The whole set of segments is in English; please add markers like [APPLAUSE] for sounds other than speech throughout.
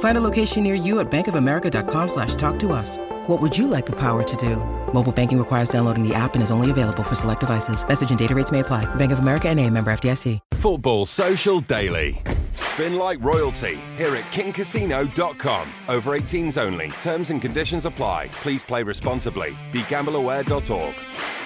Find a location near you at bankofamerica.com slash talk to us. What would you like the power to do? Mobile banking requires downloading the app and is only available for select devices. Message and data rates may apply. Bank of America and a member FDIC. Football Social Daily. Spin like royalty here at kingcasino.com. Over 18s only. Terms and conditions apply. Please play responsibly. BeGambleAware.org.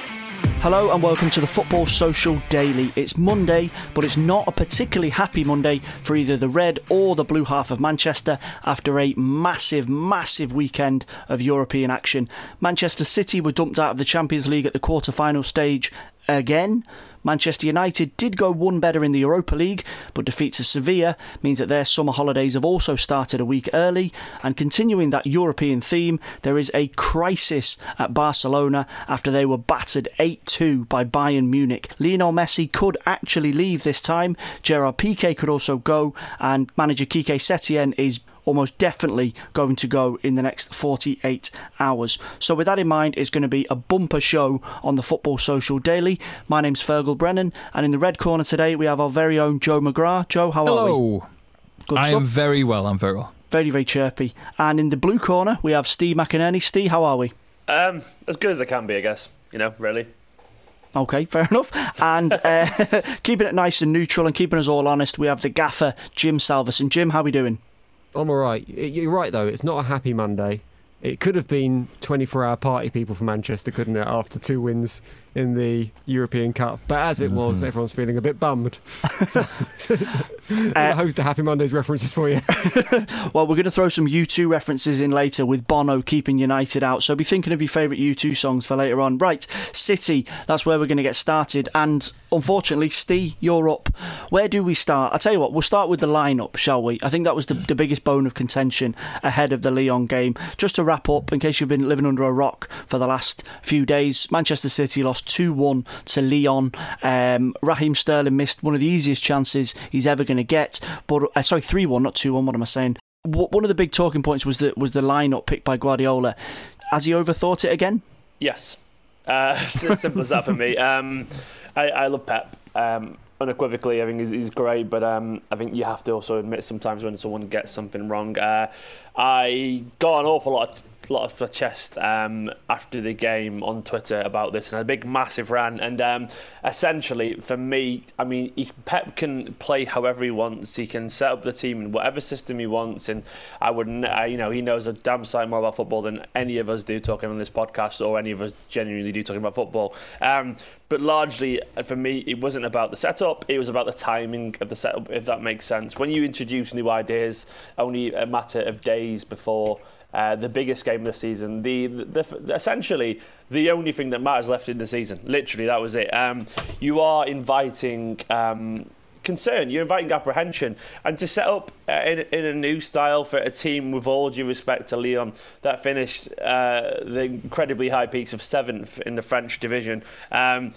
Hello and welcome to the Football Social Daily. It's Monday, but it's not a particularly happy Monday for either the red or the blue half of Manchester after a massive, massive weekend of European action. Manchester City were dumped out of the Champions League at the quarter final stage again. Manchester United did go one better in the Europa League, but defeat to Sevilla means that their summer holidays have also started a week early. And continuing that European theme, there is a crisis at Barcelona after they were battered 8 2 by Bayern Munich. Lionel Messi could actually leave this time, Gerard Piqué could also go, and manager Quique Setien is almost definitely going to go in the next 48 hours. So, with that in mind, it's going to be a bumper show on the Football Social Daily. My name's Fergal Brennan, and in the red corner today, we have our very own Joe McGrath. Joe, how Hello. are we? Good I stuff. am very well. I'm very well. Very, very chirpy. And in the blue corner, we have Steve McInerney. Steve, how are we? Um, as good as I can be, I guess. You know, really. Okay, [LAUGHS] fair enough. And uh, [LAUGHS] keeping it nice and neutral and keeping us all honest, we have the gaffer, Jim Salverson. Jim, how are we doing? I'm all right. You're right, though. It's not a happy Monday. It could have been 24 hour party people from Manchester, couldn't it, after two wins in the European Cup? But as it was, mm-hmm. everyone's feeling a bit bummed. [LAUGHS] so, so, so, uh, a host of Happy Mondays references for you. [LAUGHS] Well, we're going to throw some U2 references in later with Bono keeping United out. So be thinking of your favourite U2 songs for later on. Right, City, that's where we're going to get started. And unfortunately, Steve, you're up. Where do we start? I'll tell you what, we'll start with the lineup, shall we? I think that was the, the biggest bone of contention ahead of the Lyon game. Just to wrap up, in case you've been living under a rock for the last few days, Manchester City lost 2 1 to Lyon. Um, Raheem Sterling missed one of the easiest chances he's ever going to get. But uh, Sorry, 3 1, not 2 1. What am I saying? W- One of the big talking points was the, was the lineup picked by Guardiola. Has he overthought it again? Yes. Uh, [LAUGHS] simple as that for me. Um, I, I love Pep. Um, unequivocally, I think he's, he's great, but um, I think you have to also admit sometimes when someone gets something wrong. Uh, I got an awful lot. Of, lot off my chest um, after the game on Twitter about this and a big massive rant. And um, essentially for me I mean he, Pep can play however he wants. He can set up the team in whatever system he wants. And I wouldn't uh, you know he knows a damn sight more about football than any of us do talking on this podcast or any of us genuinely do talking about football. Um, but largely uh, for me it wasn't about the setup. It was about the timing of the setup if that makes sense. When you introduce new ideas only a matter of days before uh, the biggest game of the season, the, the, the essentially the only thing that matters left in the season. Literally, that was it. Um, you are inviting. Um, concern you're inviting apprehension and to set up uh, in, in a new style for a team with all due respect to Lyon, that finished uh, the incredibly high peaks of seventh in the French division um,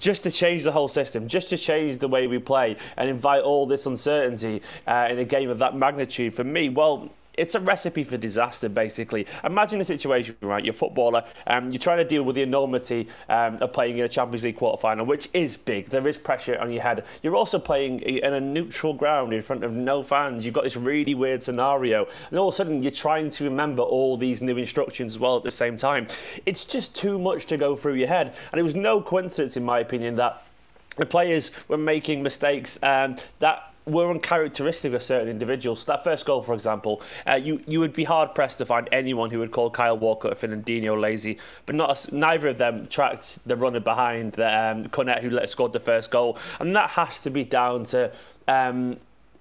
just to change the whole system, just to change the way we play and invite all this uncertainty uh, in a game of that magnitude for me, well, it's a recipe for disaster, basically. Imagine the situation, right? You're a footballer, um, you're trying to deal with the enormity um, of playing in a Champions League quarter final, which is big. There is pressure on your head. You're also playing in a neutral ground in front of no fans. You've got this really weird scenario, and all of a sudden you're trying to remember all these new instructions as well at the same time. It's just too much to go through your head, and it was no coincidence, in my opinion, that the players were making mistakes um, that were uncharacteristic of certain individuals. That first goal, for example, uh, you you would be hard pressed to find anyone who would call Kyle Walker or Fernandinho lazy, but not a, neither of them tracked the runner behind the um, Cornet who let, scored the first goal, and that has to be down to. Um,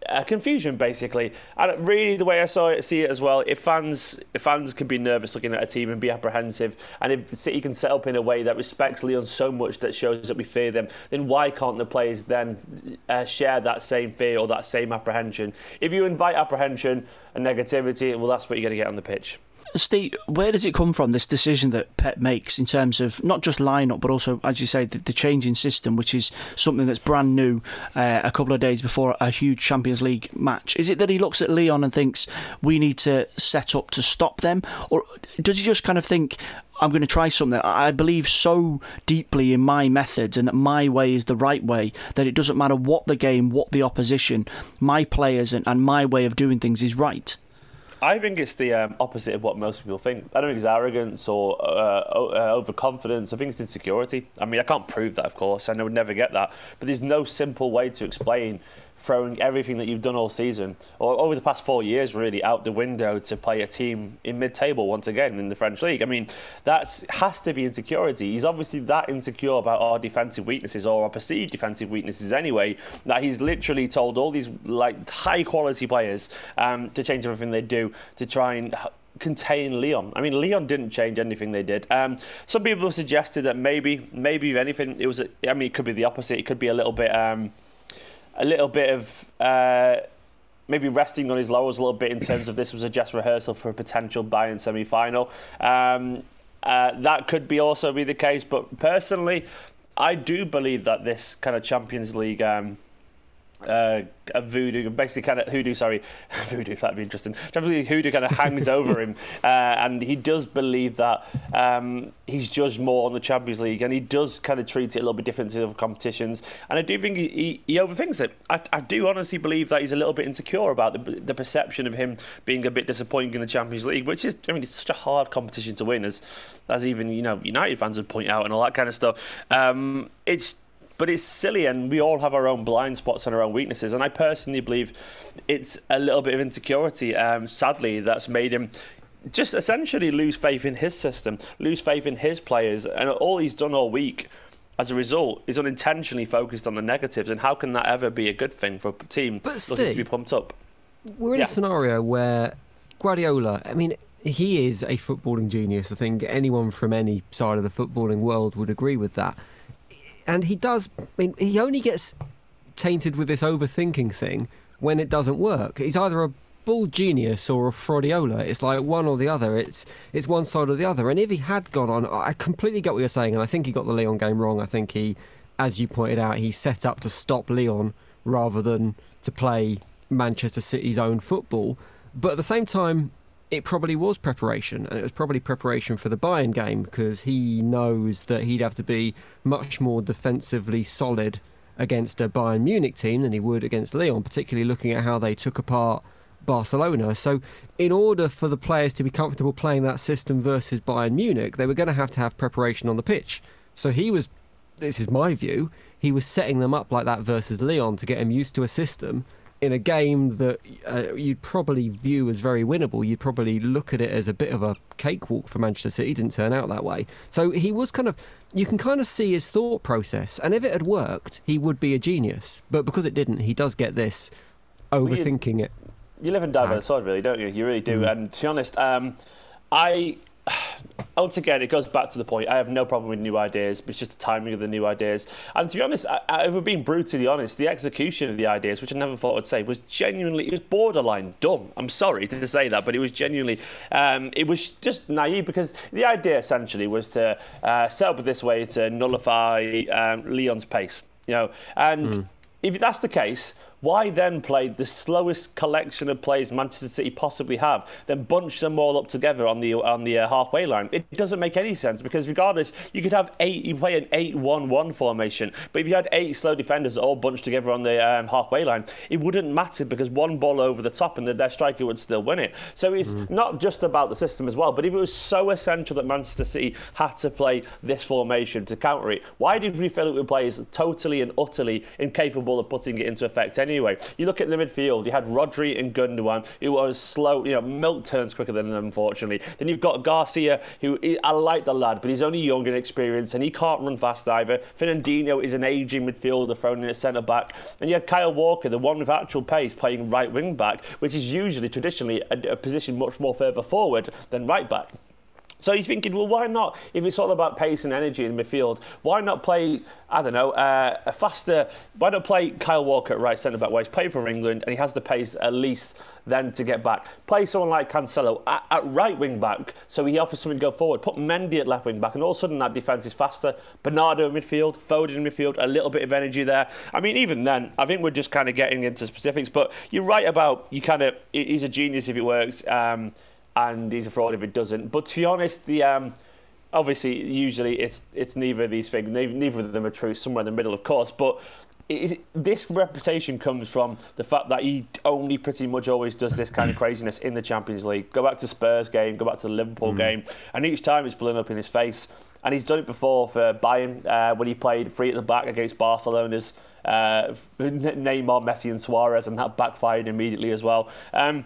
uh, confusion basically. And really, the way I saw it, see it as well, if fans if fans can be nervous looking at a team and be apprehensive, and if City can set up in a way that respects Lyon so much that shows that we fear them, then why can't the players then uh, share that same fear or that same apprehension? If you invite apprehension and negativity, well, that's what you're going to get on the pitch. Steve, where does it come from, this decision that Pep makes in terms of not just lineup, but also, as you say, the, the changing system, which is something that's brand new uh, a couple of days before a huge Champions League match? Is it that he looks at Lyon and thinks we need to set up to stop them? Or does he just kind of think, I'm going to try something. I believe so deeply in my methods and that my way is the right way that it doesn't matter what the game, what the opposition, my players and, and my way of doing things is right. I think it's the um, opposite of what most people think. I don't think it's arrogance or uh, uh, overconfidence. I think it's insecurity. I mean, I can't prove that, of course, and I would never get that. But there's no simple way to explain throwing everything that you've done all season, or over the past four years, really, out the window to play a team in mid-table once again in the French league. I mean, that has to be insecurity. He's obviously that insecure about our defensive weaknesses or our perceived defensive weaknesses anyway, that he's literally told all these like high-quality players um, to change everything they do to try and contain Lyon. I mean, Lyon didn't change anything they did. Um, some people have suggested that maybe, maybe if anything, it was. A, I mean, it could be the opposite. It could be a little bit. Um, a little bit of uh, maybe resting on his laurels a little bit in terms of this was a just rehearsal for a potential Bayern semi-final. Um, uh, that could be also be the case, but personally, I do believe that this kind of Champions League. Um, uh, a voodoo, basically kind of hoodoo. Sorry, [LAUGHS] voodoo. That'd be interesting. Definitely, hoodoo kind of hangs over him, [LAUGHS] uh, and he does believe that um, he's judged more on the Champions League, and he does kind of treat it a little bit different to other competitions. And I do think he, he, he overthinks it. I, I, do honestly believe that he's a little bit insecure about the, the perception of him being a bit disappointing in the Champions League, which is, I mean, it's such a hard competition to win, as as even you know United fans would point out and all that kind of stuff. Um, it's but it's silly, and we all have our own blind spots and our own weaknesses. And I personally believe it's a little bit of insecurity, um, sadly, that's made him just essentially lose faith in his system, lose faith in his players, and all he's done all week. As a result, is unintentionally focused on the negatives, and how can that ever be a good thing for a team but looking Steve, to be pumped up? We're in yeah. a scenario where Guardiola, I mean, he is a footballing genius. I think anyone from any side of the footballing world would agree with that and he does. I mean, he only gets tainted with this overthinking thing when it doesn't work. He's either a bull genius or a fraudiola. It's like one or the other. It's it's one side or the other. And if he had gone on, I completely get what you're saying, and I think he got the Lyon game wrong. I think he, as you pointed out, he set up to stop Lyon rather than to play Manchester City's own football. But at the same time, it probably was preparation, and it was probably preparation for the Bayern game because he knows that he'd have to be much more defensively solid against a Bayern Munich team than he would against Lyon, particularly looking at how they took apart Barcelona. So, in order for the players to be comfortable playing that system versus Bayern Munich, they were going to have to have preparation on the pitch. So, he was, this is my view, he was setting them up like that versus Lyon to get him used to a system in a game that uh, you'd probably view as very winnable, you'd probably look at it as a bit of a cakewalk for Manchester City. It didn't turn out that way. So he was kind of, you can kind of see his thought process. And if it had worked, he would be a genius. But because it didn't, he does get this overthinking you, it. You live and die by the sword, really, don't you? You really do. Mm. And to be honest, um, I [SIGHS] once again, it goes back to the point. I have no problem with new ideas, but it's just the timing of the new ideas. And to be honest, I, I, if we're being brutally honest, the execution of the ideas, which I never thought I'd say, was genuinely, it was borderline dumb. I'm sorry to say that, but it was genuinely, um, it was just naive because the idea essentially was to uh, set up this way to nullify um, Lyon's pace. You know, and mm. if that's the case, why then play the slowest collection of players Manchester City possibly have, then bunch them all up together on the on the uh, halfway line? It doesn't make any sense because regardless, you could have eight, you play an 8-1-1 formation, but if you had eight slow defenders all bunched together on the um, halfway line, it wouldn't matter because one ball over the top and the, their striker would still win it. So it's mm. not just about the system as well, but if it was so essential that Manchester City had to play this formation to counter it, why did we fill it with players totally and utterly incapable of putting it into effect anyway? Anyway, you look at the midfield, you had Rodri and Gundogan, who was slow, you know, milk turns quicker than them, unfortunately. Then you've got Garcia, who I like the lad, but he's only young and experienced, and he can't run fast either. Fernandinho is an aging midfielder thrown in at centre back. And you had Kyle Walker, the one with actual pace, playing right wing back, which is usually traditionally a, a position much more further forward than right back. So you're thinking, well, why not? If it's all about pace and energy in midfield, why not play, I don't know, uh, a faster, why not play Kyle Walker at right centre back where he's played for England and he has the pace at least then to get back. Play someone like Cancelo at, at right wing back so he offers something to go forward. Put Mendy at left wing back and all of a sudden that defence is faster. Bernardo in midfield, Foden in midfield, a little bit of energy there. I mean, even then, I think we're just kind of getting into specifics, but you're right about, you kind of, he's a genius if it works. Um, and he's a fraud if it doesn't. But to be honest, the um, obviously usually it's it's neither of these things. Neither of them are true. Somewhere in the middle, of course. But it, this reputation comes from the fact that he only pretty much always does this kind of [COUGHS] craziness in the Champions League. Go back to Spurs game, go back to the Liverpool mm. game, and each time it's blown up in his face. And he's done it before for Bayern uh, when he played free at the back against Barcelona's uh, Neymar, Messi, and Suarez, and that backfired immediately as well. Um,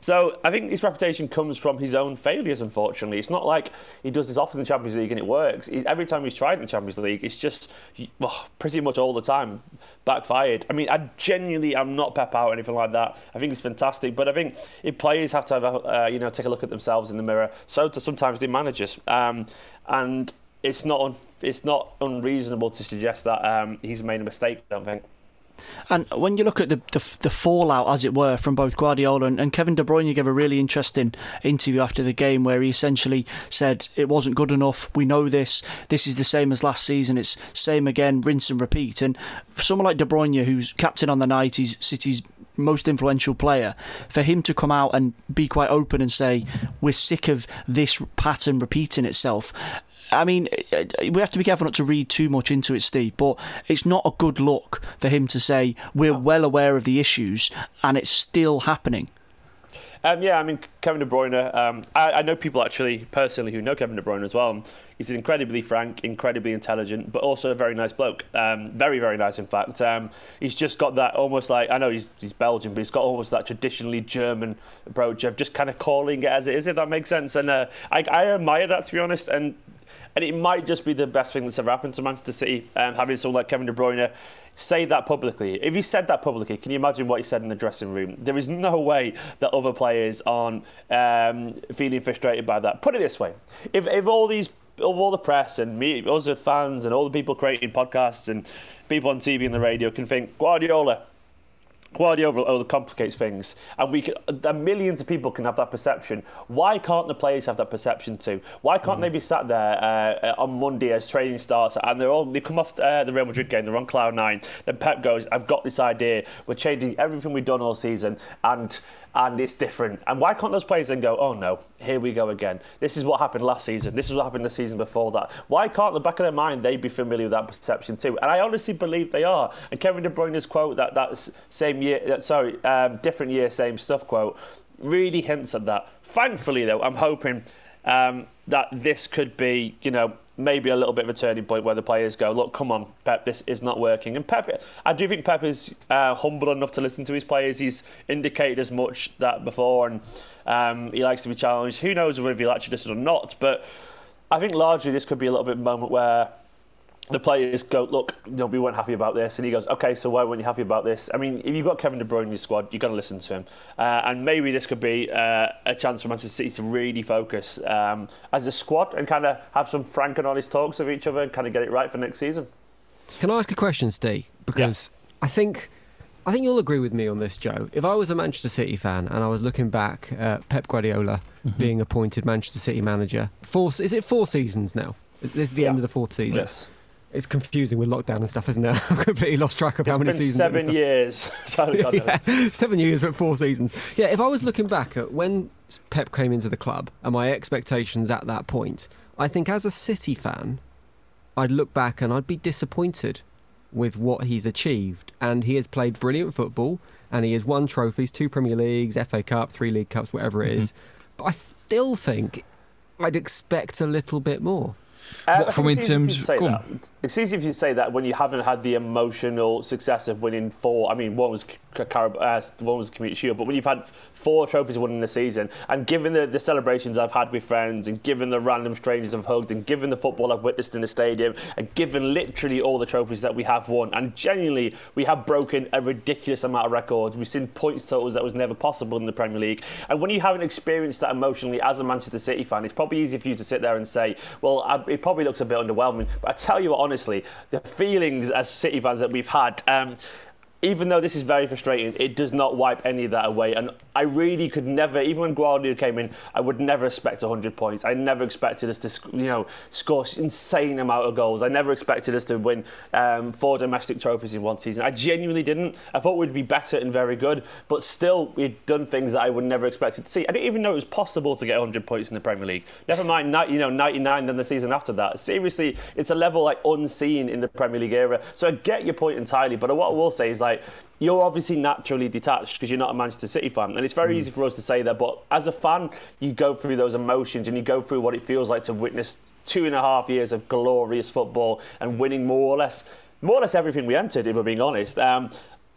so I think his reputation comes from his own failures. Unfortunately, it's not like he does this often in the Champions League and it works. He, every time he's tried in the Champions League, it's just well, pretty much all the time backfired. I mean, I genuinely am not pep out or anything like that. I think it's fantastic, but I think if players have to have a, uh, you know take a look at themselves in the mirror, so do sometimes the managers. Um, and it's not un- it's not unreasonable to suggest that um, he's made a mistake. I don't think. And when you look at the, the, the fallout, as it were, from both Guardiola and, and, Kevin De Bruyne gave a really interesting interview after the game where he essentially said it wasn't good enough. We know this. This is the same as last season. It's same again, rinse and repeat. And someone like De Bruyne, who's captain on the night, he's City's most influential player, for him to come out and be quite open and say we're sick of this pattern repeating itself I mean, we have to be careful not to read too much into it, Steve, but it's not a good look for him to say we're well aware of the issues and it's still happening. Um, yeah, I mean, Kevin De Bruyne, um, I, I, know people actually personally who know Kevin De Bruyne as well. He's incredibly frank, incredibly intelligent, but also a very nice bloke. Um, very, very nice, in fact. Um, he's just got that almost like, I know he's, he's Belgian, but he's got almost that traditionally German approach of just kind of calling it as it is, if that makes sense. And uh, I, I admire that, to be honest. And and it might just be the best thing that's ever happened to Manchester City, um, having someone like Kevin De Bruyne say that publicly. If he said that publicly, can you imagine what he said in the dressing room? There is no way that other players aren't um, feeling frustrated by that. Put it this way: if, if all these of all the press and me, us as fans and all the people creating podcasts and people on TV and the radio can think Guardiola Guardiola overcomplicates things, and we can, millions of people can have that perception. Why can't the players have that perception too? Why can't mm. they be sat there uh, on Monday as training starts and they're all they come off uh, the Real Madrid game, they're on cloud nine. Then Pep goes, "I've got this idea. We're changing everything we've done all season, and and it's different. And why can't those players then go, oh no, here we go again? This is what happened last season. This is what happened the season before that. Why can't the back of their mind they be familiar with that perception too? And I honestly believe they are. And Kevin De Bruyne's quote, that that same year, sorry, um, different year, same stuff quote, really hints at that. Thankfully though, I'm hoping um, that this could be, you know, maybe a little bit of a turning point where the players go, look, come on, Pep, this is not working. And Pep, I do think Pep is uh, humble enough to listen to his players. He's indicated as much that before, and um, he likes to be challenged. Who knows whether he'll actually listen or not? But I think largely this could be a little bit moment where the players go, look, you know, we weren't happy about this, and he goes, okay, so why weren't you happy about this? I mean, if you've got Kevin De Bruyne in your squad, you're going to listen to him, uh, and maybe this could be uh, a chance for Manchester City to really focus um, as a squad and kind of have some frank and honest talks with each other and kind of get it right for next season. Can I ask a question, Steve? Because yeah. I think. I think you'll agree with me on this, Joe. If I was a Manchester City fan and I was looking back at Pep Guardiola mm-hmm. being appointed Manchester City manager, four is it four seasons now? This is the yeah. end of the fourth season. Yes It's confusing with lockdown and stuff, isn't it? [LAUGHS] I've completely lost track of It's how many been seasons. [LAUGHS] [LAUGHS] seven years. Yeah, seven years at four seasons. Yeah, if I was looking back at when Pep came into the club and my expectations at that point, I think as a City fan, I'd look back and I'd be disappointed with what he's achieved. And he has played brilliant football and he has won trophies, two Premier Leagues, FA Cup, three League Cups, whatever it is. But I still think I'd expect a little bit more. Uh, What from in terms- if go on. that. It's easy if you say that when you haven't had the emotional success of winning four. I mean, one was Carab- uh, one was Community Shield, but when you've had four trophies won in the season, and given the, the celebrations I've had with friends, and given the random strangers I've hugged, and given the football I've witnessed in the stadium, and given literally all the trophies that we have won, and genuinely we have broken a ridiculous amount of records. We've seen points totals that was never possible in the Premier League, and when you haven't experienced that emotionally as a Manchester City fan, it's probably easy for you to sit there and say, "Well, I, it probably looks a bit underwhelming." But I tell you what, honestly, the feelings as City fans that we've had. Um, even though this is very frustrating, it does not wipe any of that away. And I really could never, even when Guardiola came in, I would never expect 100 points. I never expected us to, you know, score insane amount of goals. I never expected us to win um, four domestic trophies in one season. I genuinely didn't. I thought we'd be better and very good, but still, we'd done things that I would never expected to see. I didn't even know it was possible to get 100 points in the Premier League. Never mind, you know, 99 in the season after that. Seriously, it's a level like unseen in the Premier League era. So I get your point entirely, but what I will say is like you're obviously naturally detached because you're not a Manchester City fan, and it's very easy for us to say that. But as a fan, you go through those emotions and you go through what it feels like to witness two and a half years of glorious football and winning more or less, more or less everything we entered. If we're being honest. Um,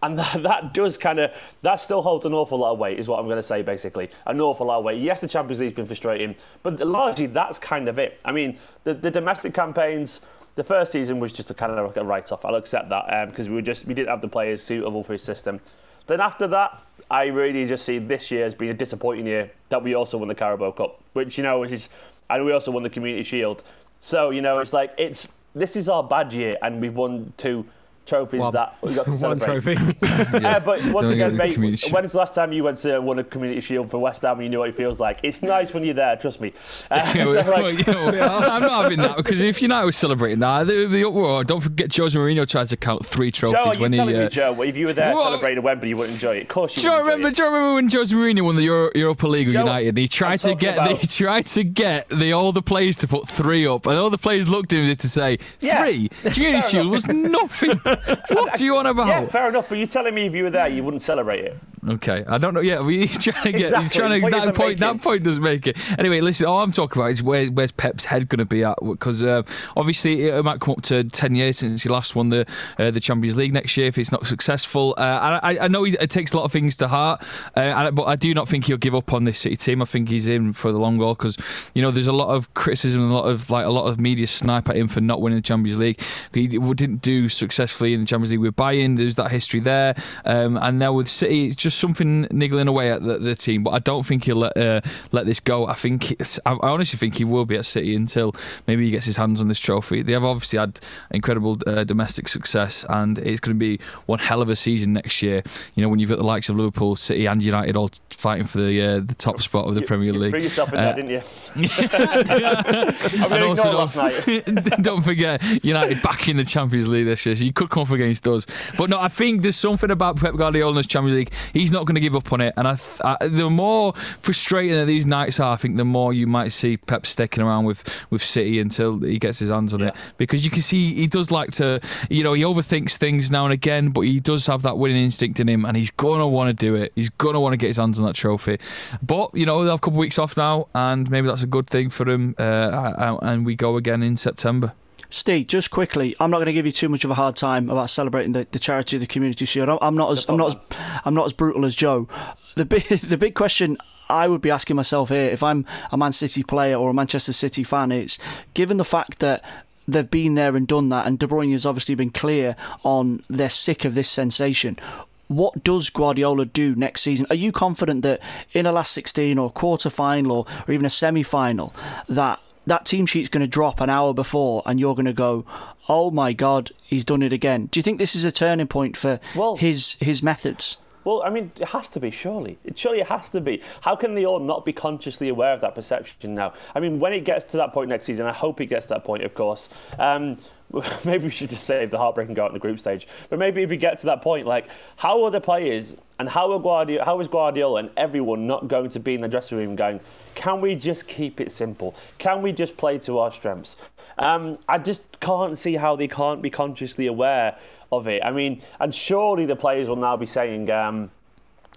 and [LAUGHS] that, that does kind of that still holds an awful lot of weight, is what I'm going to say. Basically, an awful lot of weight. Yes, the Champions League's been frustrating, but largely that's kind of it. I mean, the, the domestic campaigns. The first season was just a kind of like a write-off. I'll accept that um, because we were just we didn't have the players suitable for his system. Then after that, I really just see this year as being a disappointing year that we also won the Carabao Cup, which you know, is, and we also won the Community Shield. So you know, it's like it's this is our bad year, and we've won two trophies One- that we got to [LAUGHS] One trophy. [LAUGHS] Uh, but once again, mate, when's the last time you went to win a Community Shield for West Ham and you knew what it feels like? It's nice when you're there, trust me. [LAUGHS] Uh, Yeah, so, well, like, well, yeah, I'm not having that because if United was celebrating that, the, the uproar. Don't forget, Jose Mourinho tried to count three trophies Joe, when he. telling uh, me, Joe, if you were there What? celebrating at Wembley, you wouldn't enjoy it? Of course you Do you, remember, enjoy do you remember when Jose Mourinho won the Euro, Europa League with Joe, United? He tried to get about- the, he tried to get the all the players to put three up, and all the players looked at him to say Yeah. three. Community Shield was nothing. What are you on about? Yeah, fair enough, but you're telling me if you were there, you wouldn't celebrate it. Okay, I don't know. Yeah, we [LAUGHS] trying to get Exactly, he's trying to that point. That point doesn't make it. Anyway, listen. All I'm talking about is where where's Pep's head going to be at? Because uh, obviously it might come up to ten years since he last won the uh, the Champions League next year if it's not successful. Uh, I, I know he, it takes a lot of things to heart, uh, and- but I do not think he'll give up on this City team. I think he's in for the long haul because you know there's a lot of criticism, and a lot of like a lot of media snipe at him for not winning the Champions League. He didn't do successfully in the Champions League with Bayern. There's that history there, um, and now with City, it's just something niggling away at the, the team. But I don't think he'll let uh, let this go. I think I, honestly think he will be at City until maybe he gets his hands on this trophy. They have obviously had incredible uh, domestic success, and it's going to be one hell of a season next year. You know when you've got the likes of Liverpool, City, and United all fighting for the uh, the top spot of the You- Premier you League. threw yourself in Uh, there, didn't you? [LAUGHS] [LAUGHS] I'm and also don't, [LAUGHS] don't forget United back in the Champions League this year. So you could come up against us, but no, I think there's something about Pep Guardiola's Champions League. He's not going to give up on it, and I, th- I, the more frustrating that these nights are, I think the more you might see Pep sticking around with with City until he gets his hands on it, because you can see he does like to, you know, he overthinks things now and again, but he does have that winning instinct in him, and he's gonna want to do it. He's gonna want to get his hands on that trophy. But you know, they'll have a couple of weeks off now, and maybe that's a good thing for him. Uh, and we go again in September. Steve, just quickly, I'm not going to give you too much of a hard time about celebrating the, the charity of the community shield. I'm, not as I'm not as I'm not as brutal as Joe. The big [LAUGHS] the big question I would be asking myself here, if I'm a Man City player or a Manchester City fan, is given the fact that they've been there and done that, and De Bruyne has obviously been clear on they're sick of this sensation. What does Guardiola do next season? Are you confident that in a last 16 or quarter final or even a semi final, that that team sheet's going to drop an hour before and you're going to go, oh my God, he's done it again? Do you think this is a turning point for Well- his his methods? Well, I mean, it has to be, surely. It surely it has to be. How can they all not be consciously aware of that perception now? I mean, when it gets to that point next season, I hope it gets to that point, of course. Um, [LAUGHS] maybe we should just save the heartbreaking go out in the group stage. But maybe if we get to that point, like, how are the players and how are Guardiola, how is Guardiola and everyone not going to be in the dressing room going, can we just keep it simple? Can we just play to our strengths? Um, I just can't see how they can't be consciously aware of it. I mean, and surely the players will now be saying, um,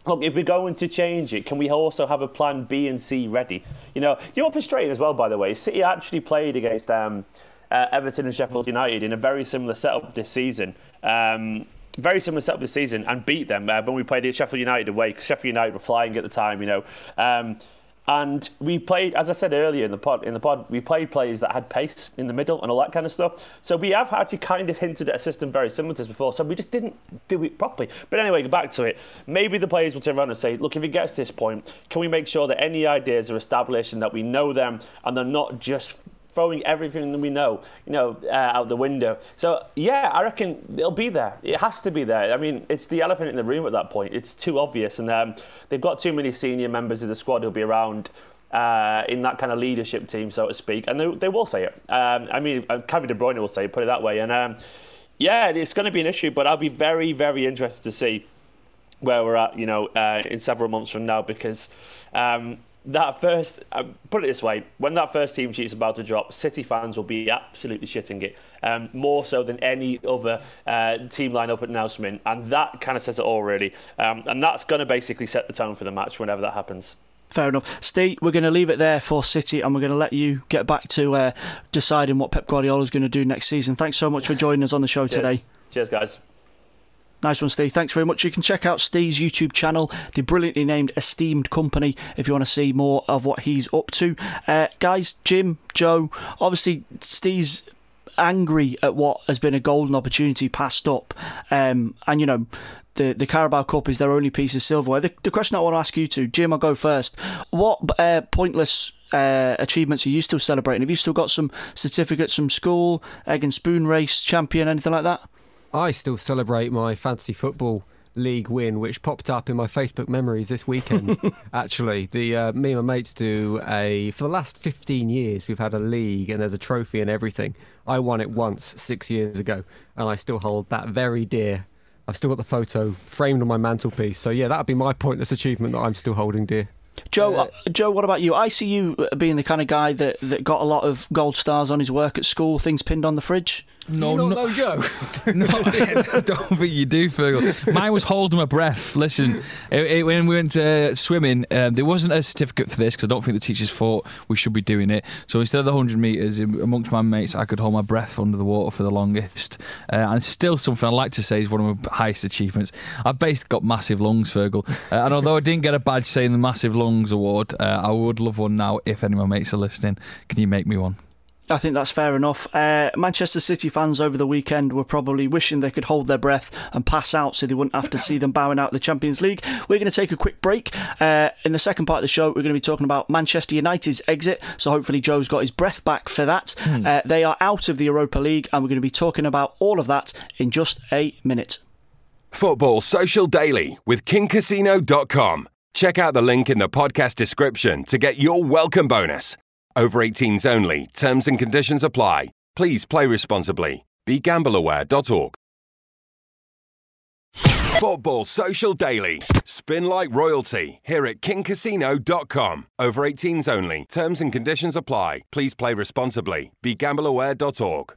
look, if we're going to change it, can we also have a plan B and C ready? You know, you know what's frustrating as well, by the way? City actually played against um, uh, Everton and Sheffield United in a very similar setup this season. Um, very similar setup this season and beat them uh, when we played at Sheffield United away. Sheffield United were flying at the time, you know. Um, and we played, as I said earlier in the pod, in the pod, we played players that had pace in the middle and all that kind of stuff. So we have actually kind of hinted at a system very similar to this before. So we just didn't do it properly. But anyway, go back to it. Maybe the players will turn around and say, look, if it gets to this point, can we make sure that any ideas are established and that we know them and they're not just throwing everything that we know, you know, uh, out the window. So yeah, I reckon it'll be there. It has to be there. I mean, it's the elephant in the room at that point. It's too obvious, and um, they've got too many senior members of the squad who'll be around. Uh, in that kind of leadership team, so to speak, and they, they will say it. Um, I mean, uh, Kevin De Bruyne will say it, put it that way. And um, yeah, it's going to be an issue, but I'll be very, very interested to see where we're at, you know, uh, in several months from now, because um, that first, uh, put it this way, when that first team sheet is about to drop, City fans will be absolutely shitting it, um, more so than any other uh, team lineup announcement, and that kind of says it all, really. Um, and that's going to basically set the tone for the match whenever that happens. Fair enough. Steve, we're going to leave it there for City and we're going to let you get back to uh, deciding what Pep Guardiola is going to do next season. Thanks so much for joining us on the show Cheers. today. Cheers, guys. Nice one, Steve. Thanks very much. You can check out Steve's YouTube channel, the brilliantly named Esteemed Company, if you want to see more of what he's up to. Uh, guys, Jim, Joe, obviously, Steve's angry at what has been a golden opportunity passed up. Um, and, you know, the, the Carabao Cup is their only piece of silverware. The, the question I want to ask you to, Jim, I'll go first. What uh, pointless uh, achievements are you still celebrating? Have you still got some certificates from school, egg and spoon race champion, anything like that? I still celebrate my fantasy football league win, which popped up in my Facebook memories this weekend. [LAUGHS] actually, the uh, me and my mates do a for the last fifteen years. We've had a league and there's a trophy and everything. I won it once six years ago, and I still hold that very dear. I've still got the photo framed on my mantelpiece. So yeah, that would be my pointless achievement that I'm still holding dear. Joe, uh, Joe, what about you? I see you being the kind of guy that, that got a lot of gold stars on his work at school, things pinned on the fridge. No, no, know Joe. [LAUGHS] no, I don't think you do, Fergal. Mine was holding my breath. Listen, it, it, when we went to uh, swimming, um, there wasn't a certificate for this because I don't think the teachers thought we should be doing it. So instead of the 100 metres, amongst my mates, I could hold my breath under the water for the longest. Uh, and still something I'd like to say is one of my highest achievements. I've basically got massive lungs, Fergal. Uh, and although I didn't get a badge saying the Massive Lungs Award, uh, I would love one now if any of my mates are listening. Can you make me one? I think that's fair enough. Uh, Manchester City fans over the weekend were probably wishing they could hold their breath and pass out so they wouldn't have to see them bowing out the Champions League. We're going to take a quick break. Uh, in the second part of the show, we're going to be talking about Manchester United's exit. So hopefully, Joe's got his breath back for that. Hmm. Uh, they are out of the Europa League, and we're going to be talking about all of that in just a minute. Football Social Daily with KingCasino.com. Check out the link in the podcast description to get your welcome bonus. Over 18s only. Terms and conditions apply. Please play responsibly. BeGambleAware.org. Football Social Daily. Spin like royalty here at KingCasino.com. Over 18s only. Terms and conditions apply. Please play responsibly. BeGambleAware.org.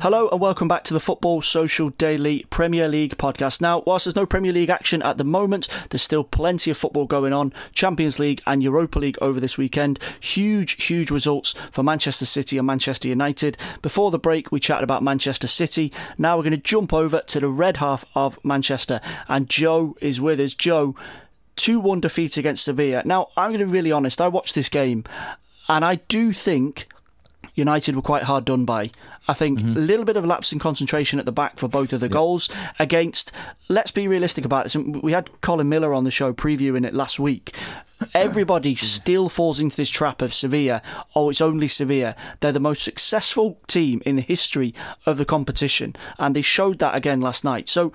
Hello and welcome back to the Football Social Daily Premier League podcast. Now, whilst there's no Premier League action at the moment, there's still plenty of football going on. Champions League and Europa League over this weekend. Huge, huge results for Manchester City and Manchester United. Before the break, we chatted about Manchester City. Now we're going to jump over to the red half of Manchester, and Joe is with us. Joe, 2 1 defeat against Sevilla. Now, I'm going to be really honest, I watched this game, and I do think United were quite hard done by. I think mm-hmm. a little bit of lapse in concentration at the back for both of the goals against. Let's be realistic about this. We had Colin Miller on the show previewing it last week. Everybody [COUGHS] still falls into this trap of Sevilla. Oh, it's only Sevilla. They're the most successful team in the history of the competition, and they showed that again last night. So,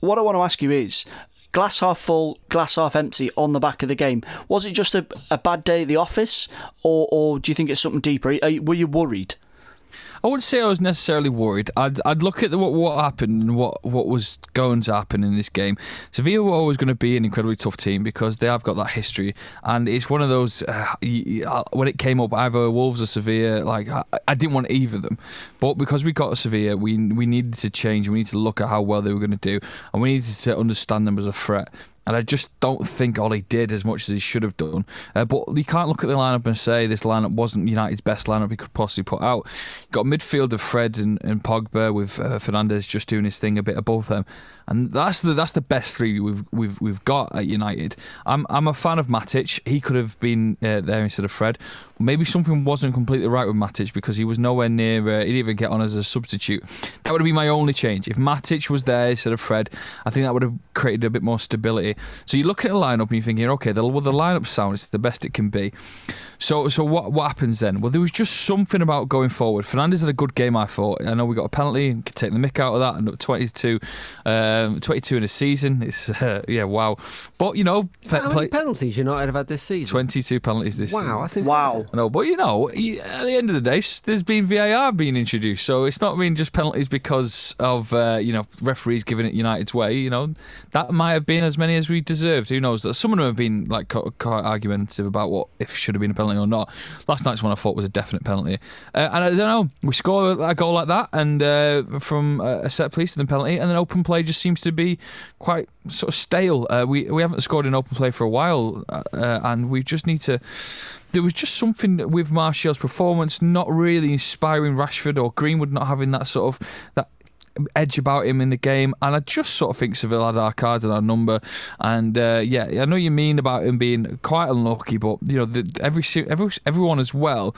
what I want to ask you is glass half full, glass half empty on the back of the game. Was it just a, a bad day at the office, or, or do you think it's something deeper? Were you worried? I wouldn't say I was necessarily worried. I'd, I'd look at the, what, what happened and what, what was going to happen in this game. Sevilla were always going to be an incredibly tough team because they have got that history, and it's one of those. Uh, uh, when it came up, either Wolves or Sevilla, like I, I, didn't want either of them, but because we got Sevilla, we we needed to change. We needed to look at how well they were going to do, and we needed to understand them as a threat and I just don't think Ollie did as much as he should have done. Uh, but you can't look at the lineup and say this lineup wasn't United's best lineup he could possibly put out. You've got midfield of Fred and, and Pogba with uh, Fernandes just doing his thing a bit above them, and that's the that's the best three we've we've we've got at United. I'm I'm a fan of Matic. He could have been uh, there instead of Fred. Maybe something wasn't completely right with Matic because he was nowhere near. Uh, he didn't even get on as a substitute. That would have been my only change. If Matic was there instead of Fred, I think that would have created a bit more stability. So you look at the lineup and you're thinking, okay, the, well, the lineup sound is the best it can be. So so what what happens then? Well, there was just something about going forward. Fernandes had a good game, I thought. I know we got a penalty, could take the mick out of that, and 22, um, 22 in a season. It's [LAUGHS] uh, yeah, wow. But you know, pe- how many penalties United have had this season? 22 penalties this wow, season. Wow, I know, but you know, at the end of the day, there's been VAR being introduced, so it's not been just penalties because of uh, you know referees giving it United's way. You know, that might have been as many as we deserved. Who knows? Some of them have been like quite argumentative about what if should have been a penalty penalty or not. Last night's one I thought was a definite penalty. Uh, and I don't know, we score a goal like that and uh, from a set piece and then penalty, and then open play just seems to be quite sort of stale. Uh, we we haven't scored in open play for a while, uh, and we just need to there was just something with Martial's performance not really inspiring Rashford or Greenwood not having that sort of that edge about him in the game, and I just sort of think Seville had our cards and our number. And uh, yeah, I know you mean about him being quite unlucky, but you know, the, every, every everyone as well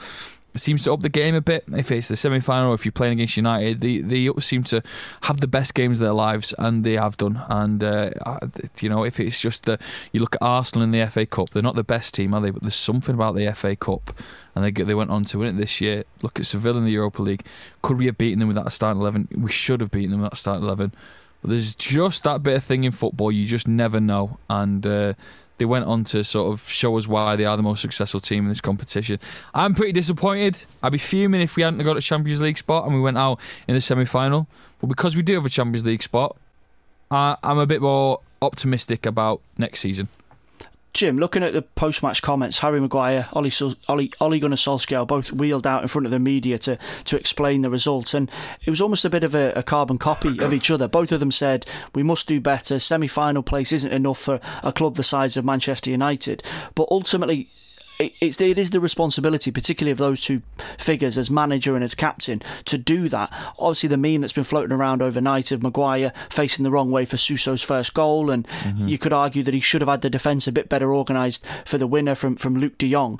seems to up the game a bit. If it's the semi final, if you're playing against United, they they seem to have the best games of their lives, and they have done. And uh, you know, if it's just the you look at Arsenal in the FA Cup, they're not the best team, are they? But there's something about the FA Cup, and they they went on to win it this year. Look at Seville in the Europa League. Could we have beaten them with that starting eleven? We should have beaten them with that starting eleven. But there's just that bit of thing in football you just never know, and. Uh, they went on to sort of show us why they are the most successful team in this competition. I'm pretty disappointed. I'd be fuming if we hadn't got a Champions League spot and we went out in the semi final. But because we do have a Champions League spot, I'm a bit more optimistic about next season. Jim, looking at the post-match comments, Harry Maguire, Ollie, Ollie, Ole Gunnar Solskjaer both wheeled out in front of the media to, to explain the results, and it was almost a bit of a, a carbon copy of each other. Both of them said we must do better. Semi-final place isn't enough for a club the size of Manchester United, but ultimately it's it is the responsibility, particularly of those two figures as manager and as captain, to do that. Obviously, the meme that's been floating around overnight of Maguire facing the wrong way for Suso's first goal, and mm-hmm. you could argue that he should have had the defence a bit better organised for the winner from from Luuk De Jong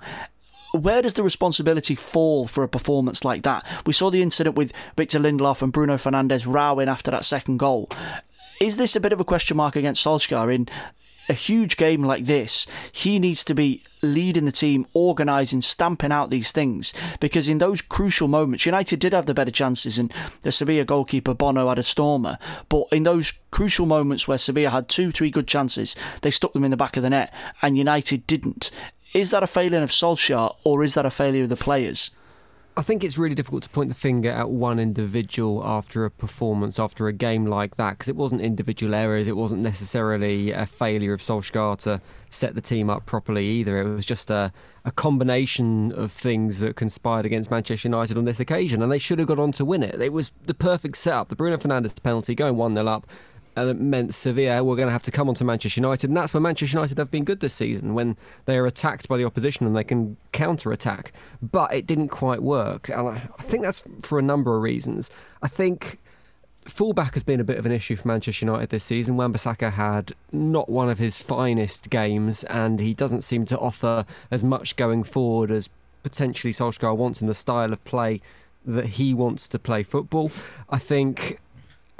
where does the responsibility fall for a performance like that? We saw the incident with Victor Lindelof and Bruno Fernandes rowing after that second goal. Is this a bit of a question mark against Solskjaer in a huge game like this, he needs to be leading the team, organising, stamping out these things. Because in those crucial moments, United did have the better chances, and the Sevilla goalkeeper Bono had a stormer. But in those crucial moments where Sevilla had two, three good chances, they stuck them in the back of the net, and United didn't. Is that a failing of Solskjaer, or is that a failure of the players? I think it's really difficult to point the finger at one individual after a performance, after a game like that, because it wasn't individual errors. It wasn't necessarily a failure of Solskjaer to set the team up properly either. It was just a, a combination of things that conspired against Manchester United on this occasion, and they should have got on to win it. It was the perfect setup. The Bruno Fernandes penalty, going 1 0 up, and it meant Sevilla were going to have to come on to Manchester United, and that's where Manchester United have been good this season when they are attacked by the opposition and they can counter attack. But it didn't quite work, and I, think that's for a number of reasons. I think fullback has been a bit of an issue for Manchester United this season. Wan-Bissaka had not one of his finest games, and he doesn't seem to offer as much going forward as potentially Solskjaer wants in the style of play that he wants to play football. I think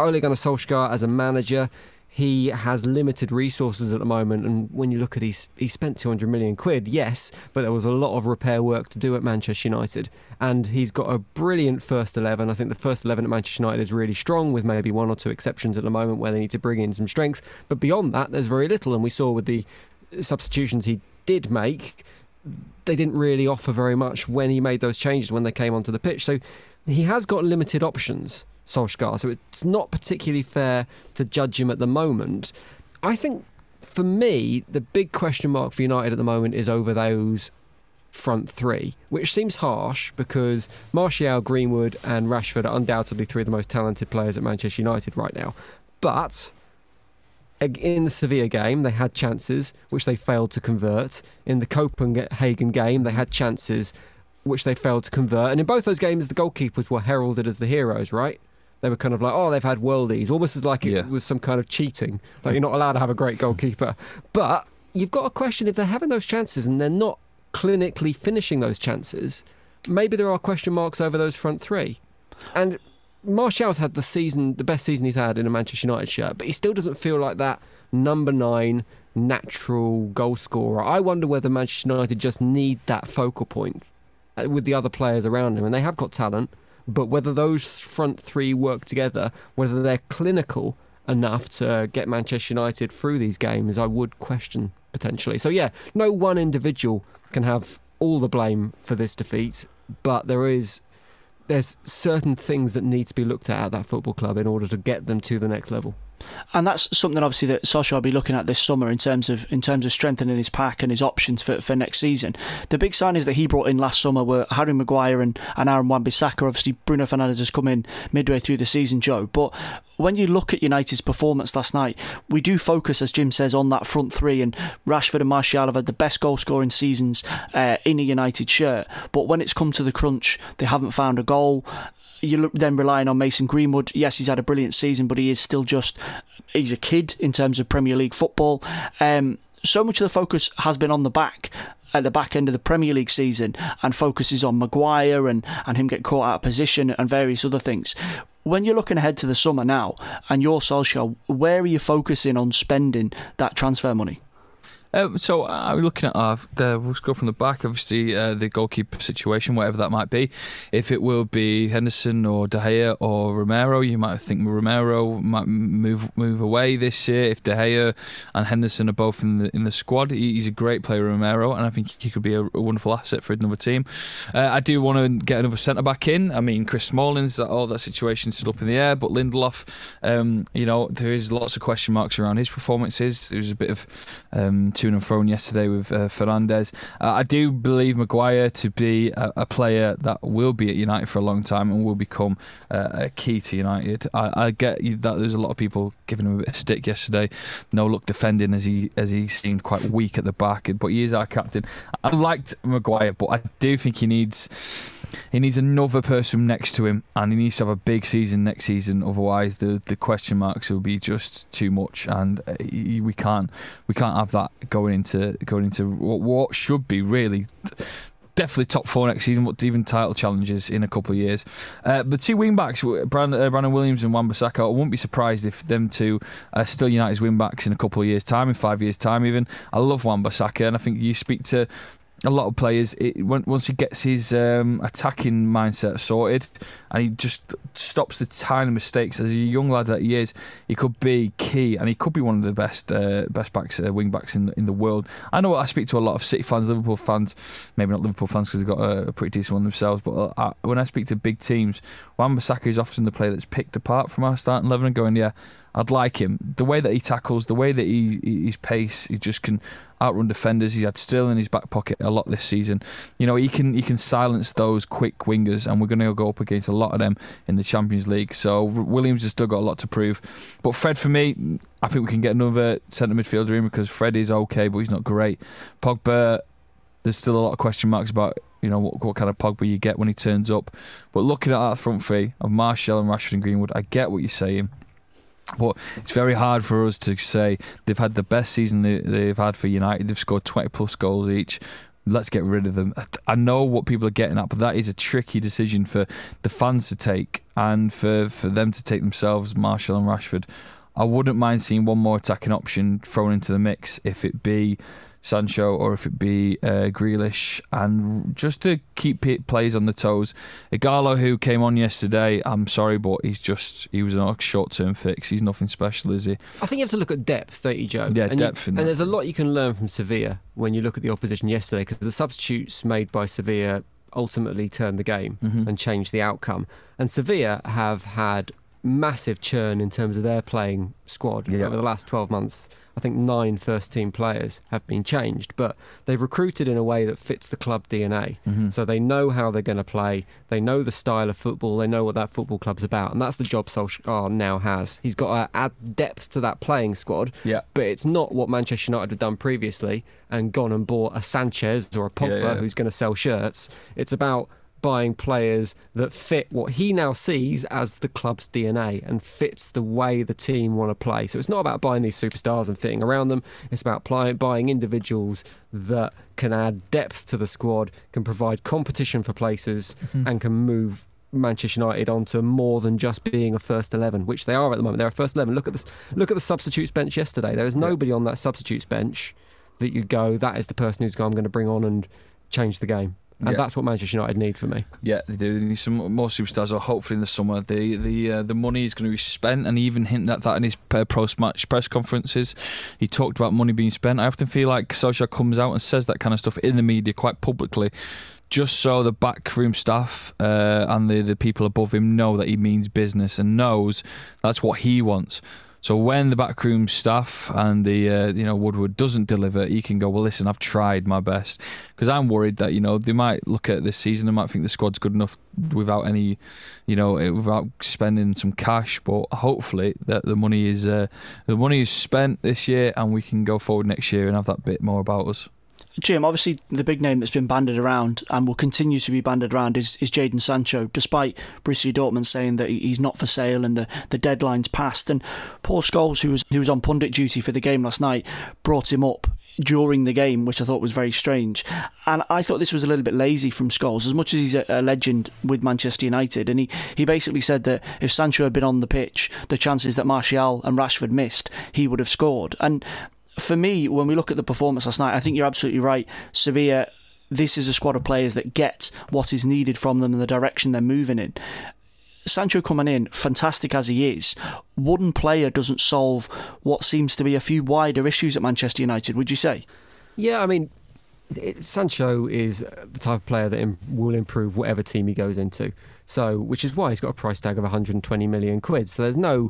Ole Gunnar Solskjaer as a manager, he has limited resources at the moment, and when you look at he's he spent 200 million quid, yes, but there was a lot of repair work to do at Manchester United, and he's got a brilliant first 11. I think the first 11 at Manchester United is really strong, with maybe one or two exceptions at the moment where they need to bring in some strength. But beyond that, there's very little, and we saw with the substitutions he did make, they didn't really offer very much when he made those changes when they came onto the pitch. So he has got limited options. Solskjaer. So it's not particularly fair to judge him at the moment. I think for me, the big question mark for United at the moment is over those front three, which seems harsh because Martial, Greenwood, and Rashford are undoubtedly three of the most talented players at Manchester United right now. But in the Sevilla game, they had chances which they failed to convert. In the Copenhagen game, they had chances which they failed to convert. And in both those games, the goalkeepers were heralded as the heroes, right? They were kind of like, oh, they've had worldies, almost as like it yeah. was some kind of cheating. Like you're not allowed to have a great goalkeeper. But you've got a question if they're having those chances and they're not clinically finishing those chances, maybe there are question marks over those front three. And Martial's had the season, the best season he's had in a Manchester United shirt, but he still doesn't feel like that number nine natural goal scorer. I wonder whether Manchester United just need that focal point uh, with the other players around him, and they have got talent. But whether those front three work together, whether they're clinical enough to get Manchester United through these games, I would question potentially. So, yeah, no one individual can have all the blame for this defeat, but there is there's certain things that need to be looked at at that football club in order to get them to the next level. And that's something obviously that Solskjaer will be looking at this summer in terms of in terms of strengthening his pack and his options for, for next season. The big signings that he brought in last summer were Harry Maguire and, and Aaron Wan-Bissaka. Obviously, Bruno Fernandes has come in midway through the season, Joe. But when you look at United's performance last night, we do focus, as Jim says, on that front three. And Rashford and Martial have had the best goal scoring seasons uh, in a United shirt. But when it's come to the crunch, they haven't found a goal you're then relying on Mason Greenwood. Yes, he's had a brilliant season, but he is still just he's a kid in terms of Premier League football. Um, so much of the focus has been on the back at the back end of the Premier League season and focuses on Maguire and, and him get caught out of position and various other things. When you're looking ahead to the summer now and you're Solskjaer, where are you focusing on spending that transfer money? Um, so I'm uh, looking at our, the, we'll go from the back. Obviously, uh, the goalkeeper situation, whatever that might be. If it will be Henderson or De Gea or Romero, you might think Romero might move move away this year. If De Gea and Henderson are both in the in the squad, he's a great player, Romero, and I think he could be a, a wonderful asset for another team. Uh, I do want to get another centre back in. I mean, Chris Smalling's all that situation still up in the air, but Lindelof, um, you know, there is lots of question marks around his performances. There was a bit of um, to and fro yesterday with uh, Fernandes. Uh, I do believe Maguire to be a, a, player that will be at United for a long time and will become uh, a key to United. I, I, get that there's a lot of people giving him a bit of stick yesterday. No look defending as he as he seemed quite weak at the back, but he is our captain. I liked Maguire, but I do think he needs he needs another person next to him, and he needs to have a big season next season. Otherwise, the the question marks will be just too much, and uh, we can't we can't have that going into going into what, what should be really definitely top four next season, but even title challenges in a couple of years. Uh, the two wing backs, Brandon, uh, Brandon Williams and Wan-Bissaka, I wouldn't be surprised if them two are still United's wing backs in a couple of years' time, in five years' time even. I love Wan-Bissaka, and I think you speak to a lot of players, it, once he gets his um, attacking mindset sorted and he just stops the tiny mistakes, as a young lad that he is, he could be key and he could be one of the best uh, best backs, uh, wing backs in the, in the world. I know I speak to a lot of City fans, Liverpool fans, maybe not Liverpool fans because they've got a, a, pretty decent one themselves, but uh, I, when I speak to big teams, Wan-Bissaka is often the player that's picked apart from our starting eleven and going, yeah, I'd like him. The way that he tackles, the way that he his pace, he just can outrun defenders. He had still in his back pocket a lot this season. You know, he can he can silence those quick wingers, and we're going to go up against a lot of them in the Champions League. So Williams has still got a lot to prove. But Fred, for me, I think we can get another centre midfielder in because Fred is okay, but he's not great. Pogba, there's still a lot of question marks about you know what, what kind of Pogba you get when he turns up. But looking at that front three of Martial and Rashford and Greenwood, I get what you're saying. But it's very hard for us to say they've had the best season they, they've had for United. They've scored 20 plus goals each. Let's get rid of them. I know what people are getting at, but that is a tricky decision for the fans to take and for, for them to take themselves, Martial and Rashford. I wouldn't mind seeing one more attacking option thrown into the mix, if it be Sancho or if it be uh, Grealish, and just to keep players on the toes. Ighalo, who came on yesterday, I'm sorry, but he's just he was a short term fix. He's nothing special, is he? I think you have to look at depth, don't you, Joe? Yeah, and depth. You, and there's a lot you can learn from Sevilla when you look at the opposition yesterday, because the substitutes made by Sevilla ultimately turned the game mm-hmm. and changed the outcome. And Sevilla have had massive churn in terms of their playing squad yeah. over the last 12 months. I think nine first team players have been changed, but they've recruited in a way that fits the club DNA. Mm-hmm. So they know how they're going to play, they know the style of football, they know what that football club's about, and that's the job Solskjaer now has. He's got to add depth to that playing squad, yeah. but it's not what Manchester United have done previously and gone and bought a Sanchez or a Pogba yeah, yeah. who's going to sell shirts. It's about buying players that fit what he now sees as the club's DNA and fits the way the team want to play. So it's not about buying these superstars and fitting around them. It's about buying individuals that can add depth to the squad, can provide competition for places, mm-hmm. and can move Manchester United onto more than just being a first eleven, which they are at the moment. They're a first eleven. Look at this. Look at the substitutes bench yesterday. There was nobody on that substitutes bench that you go. That is the person who's going. I'm going to bring on and change the game and yeah. that's what Manchester United need for me. Yeah, they do. They need some more superstars. Or hopefully in the summer, the the uh, the money is going to be spent, and he even hinted at that in his post match press conferences. He talked about money being spent. I often feel like Solskjaer comes out and says that kind of stuff in the media quite publicly. Just so the backroom staff uh, and the, the people above him know that he means business and knows that's what he wants. So when the backroom staff and the uh, you know Woodward doesn't deliver, he can go. Well, listen, I've tried my best because I'm worried that you know they might look at this season and might think the squad's good enough without any, you know, eh, without spending some cash. But hopefully that the money is uh, the money is spent this year and we can go forward next year and have that bit more about us. Jim, obviously the big name that's been banded around and will continue to be banded around is, is Jadon Sancho, despite Borussia Dortmund saying that he's not for sale and the, the deadline's passed. And Paul Scholes, who was, who was on pundit duty for the game last night, brought him up during the game, which I thought was very strange. And I thought this was a little bit lazy from Scholes, as much as he's a, a, legend with Manchester United. And he, he basically said that if Sancho had been on the pitch, the chances that Martial and Rashford missed, he would have scored. And for me, when we look at the performance last night, I think you're absolutely right. Sevilla, this is a squad of players that get what is needed from them and the direction they're moving in. Sancho coming in, fantastic as he is, one player doesn't solve what seems to be a few wider issues at Manchester United, would you say? Yeah, I mean, it, Sancho is the type of player that Im- will improve whatever team he goes into. So, which is why he's got a price tag of 120 million quid. So there's no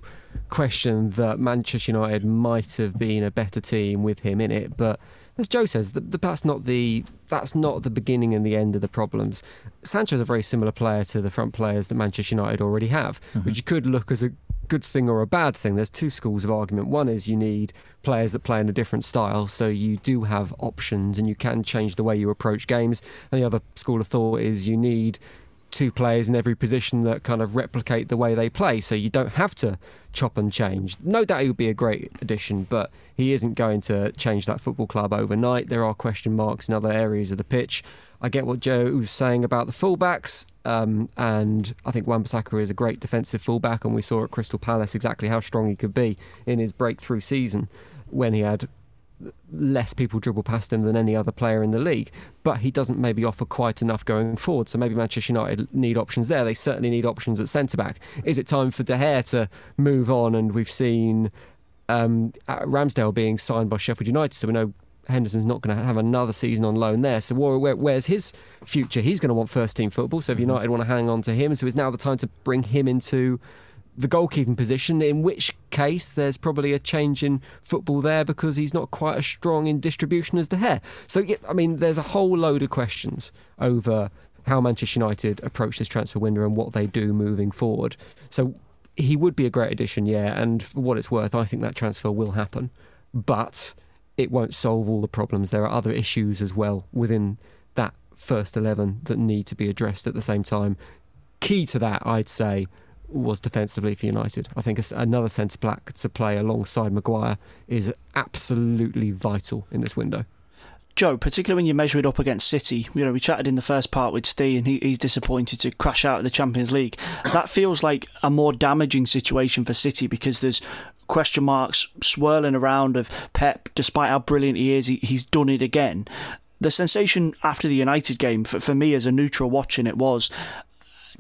question that Manchester United might have been a better team with him in it, but as Joe says, the, the, that's not the that's not the beginning and the end of the problems. Sancho's a very similar player to the front players that Manchester United already have, mm-hmm. which could look as a good thing or a bad thing. There's two schools of argument. One is you need players that play in a different style, so you do have options and you can change the way you approach games. And the other school of thought is you need two players in every position that kind of replicate the way they play, so you don't have to chop and change. No doubt he would be a great addition, but he isn't going to change that football club overnight. There are question marks in other areas of the pitch. I get what Joe was saying about the fullbacks. Um, and I think Wan-Bissaka is a great defensive fullback, and we saw at Crystal Palace exactly how strong he could be in his breakthrough season when he had less people dribble past him than any other player in the league, but he doesn't maybe offer quite enough going forward. So maybe Manchester United need options there. They certainly need options at centre back. Is it time for De Gea to move on? And we've seen um, Ramsdale being signed by Sheffield United, so we know Henderson's not going to have another season on loan there. So where, where's his future? He's going to want first team football. So if mm-hmm. United want to hang on to him, so is now the time to bring him into the goalkeeping position, in which case there's probably a change in football there because he's not quite as strong in distribution as De Gea. So, yeah, I mean, there's a whole load of questions over how Manchester United approach this transfer window and what they do moving forward. So, he would be a great addition, yeah, and for what it's worth, I think that transfer will happen. But it won't solve all the problems. There are other issues as well within that first 11 that need to be addressed at the same time. Key to that, I'd say, was defensively for United. I think another centre back to play alongside Maguire is absolutely vital in this window. Joe, particularly when you measure it up against City, you know, we chatted in the first part with Steve and he, he's disappointed to crash out of the Champions League. That feels like a more damaging situation for City because there's question marks swirling around of Pep, despite how brilliant he is, he, he's done it again. The sensation after the United game, for, for me as a neutral watching it, was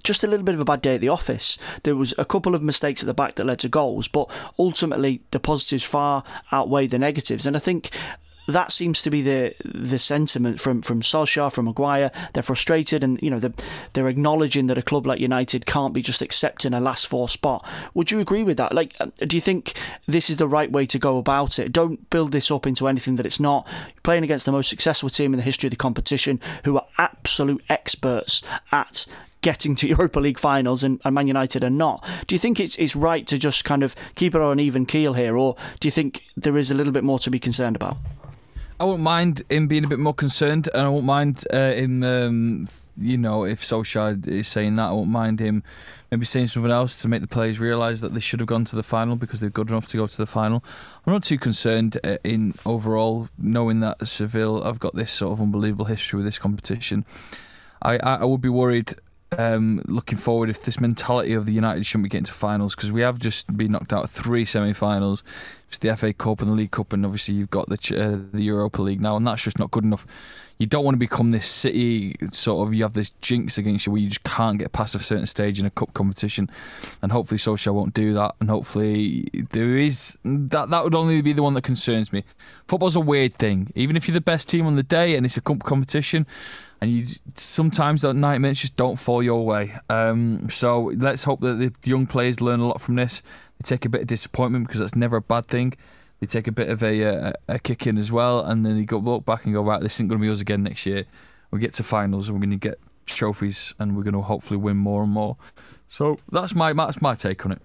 just a little bit of a bad day at the office. There was a couple of mistakes at the back that led to goals, but ultimately the positives far outweigh the negatives. And I think that seems to be the the sentiment from from Solskjaer, from Maguire. They're frustrated, and you know they're, they're acknowledging that a club like United can't be just accepting a last four spot. Would you agree with that? Like, um, do you think this is the right way to go about it? Don't build this up into anything that it's not. You're playing against the most successful team in the history of the competition, who are absolute experts at getting to [LAUGHS] Europa League finals and, and Man United are not. Do you think it's it's right to just kind of keep it on an even keel here, or do you think there is a little bit more to be concerned about? I won't mind him being a bit more concerned, and I won't mind uh, him, um, you know, if Solskjaer is saying that, I won't mind him maybe saying something else to make the players realise that they should have gone to the final because they're good enough to go to the final. I'm not too concerned uh, in overall knowing that Seville have got this sort of unbelievable history with this competition. I, I would be worried um, looking forward if this mentality of the United shouldn't be getting to finals because we have just been knocked out of three semi-finals. It's the FA Cup and the League Cup, and obviously you've got the uh, the Europa League now, and that's just not good enough. You don't want to become this city sort of. You have this jinx against you where you just can't get past a certain stage in a cup competition, and hopefully Solskjaer won't do that. And hopefully there is that. That would only be the one that concerns me. Football's a weird thing. Even if you're the best team on the day and it's a cup competition and you sometimes that 90 minutes just don't fall your way. Um, so let's hope that the young players learn a lot from this. They take a bit of disappointment because that's never a bad thing. They take a bit of a, uh, a, a kick in as well, and then they go look back and go right. This isn't going to be us again next year. We get to finals and we're going to get trophies, and we're going to hopefully win more and more. So that's my that's my take on it.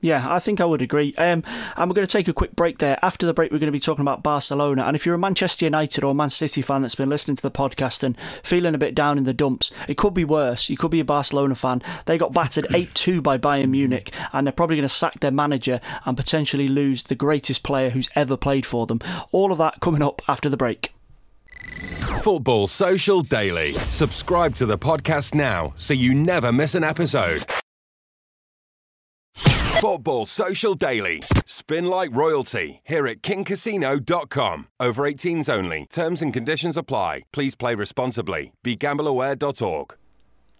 Yeah, I think I would agree. Um, and we're going to take a quick break there. After the break, we're going to be talking about Barcelona. And if you're a Manchester United or Man City fan that's been listening to the podcast and feeling a bit down in the dumps, it could be worse. You could be a Barcelona fan. They got battered [CLEARS THROAT] 8 2 by Bayern Munich, and they're probably going to sack their manager and potentially lose the greatest player who's ever played for them. All of that coming up after the break. Football Social Daily. Subscribe to the podcast now so you never miss an episode. Football Social Daily. Spin like royalty here at kingcasino.com. Over 18s only. Terms and conditions apply. Please play responsibly. BeGambleAware.org.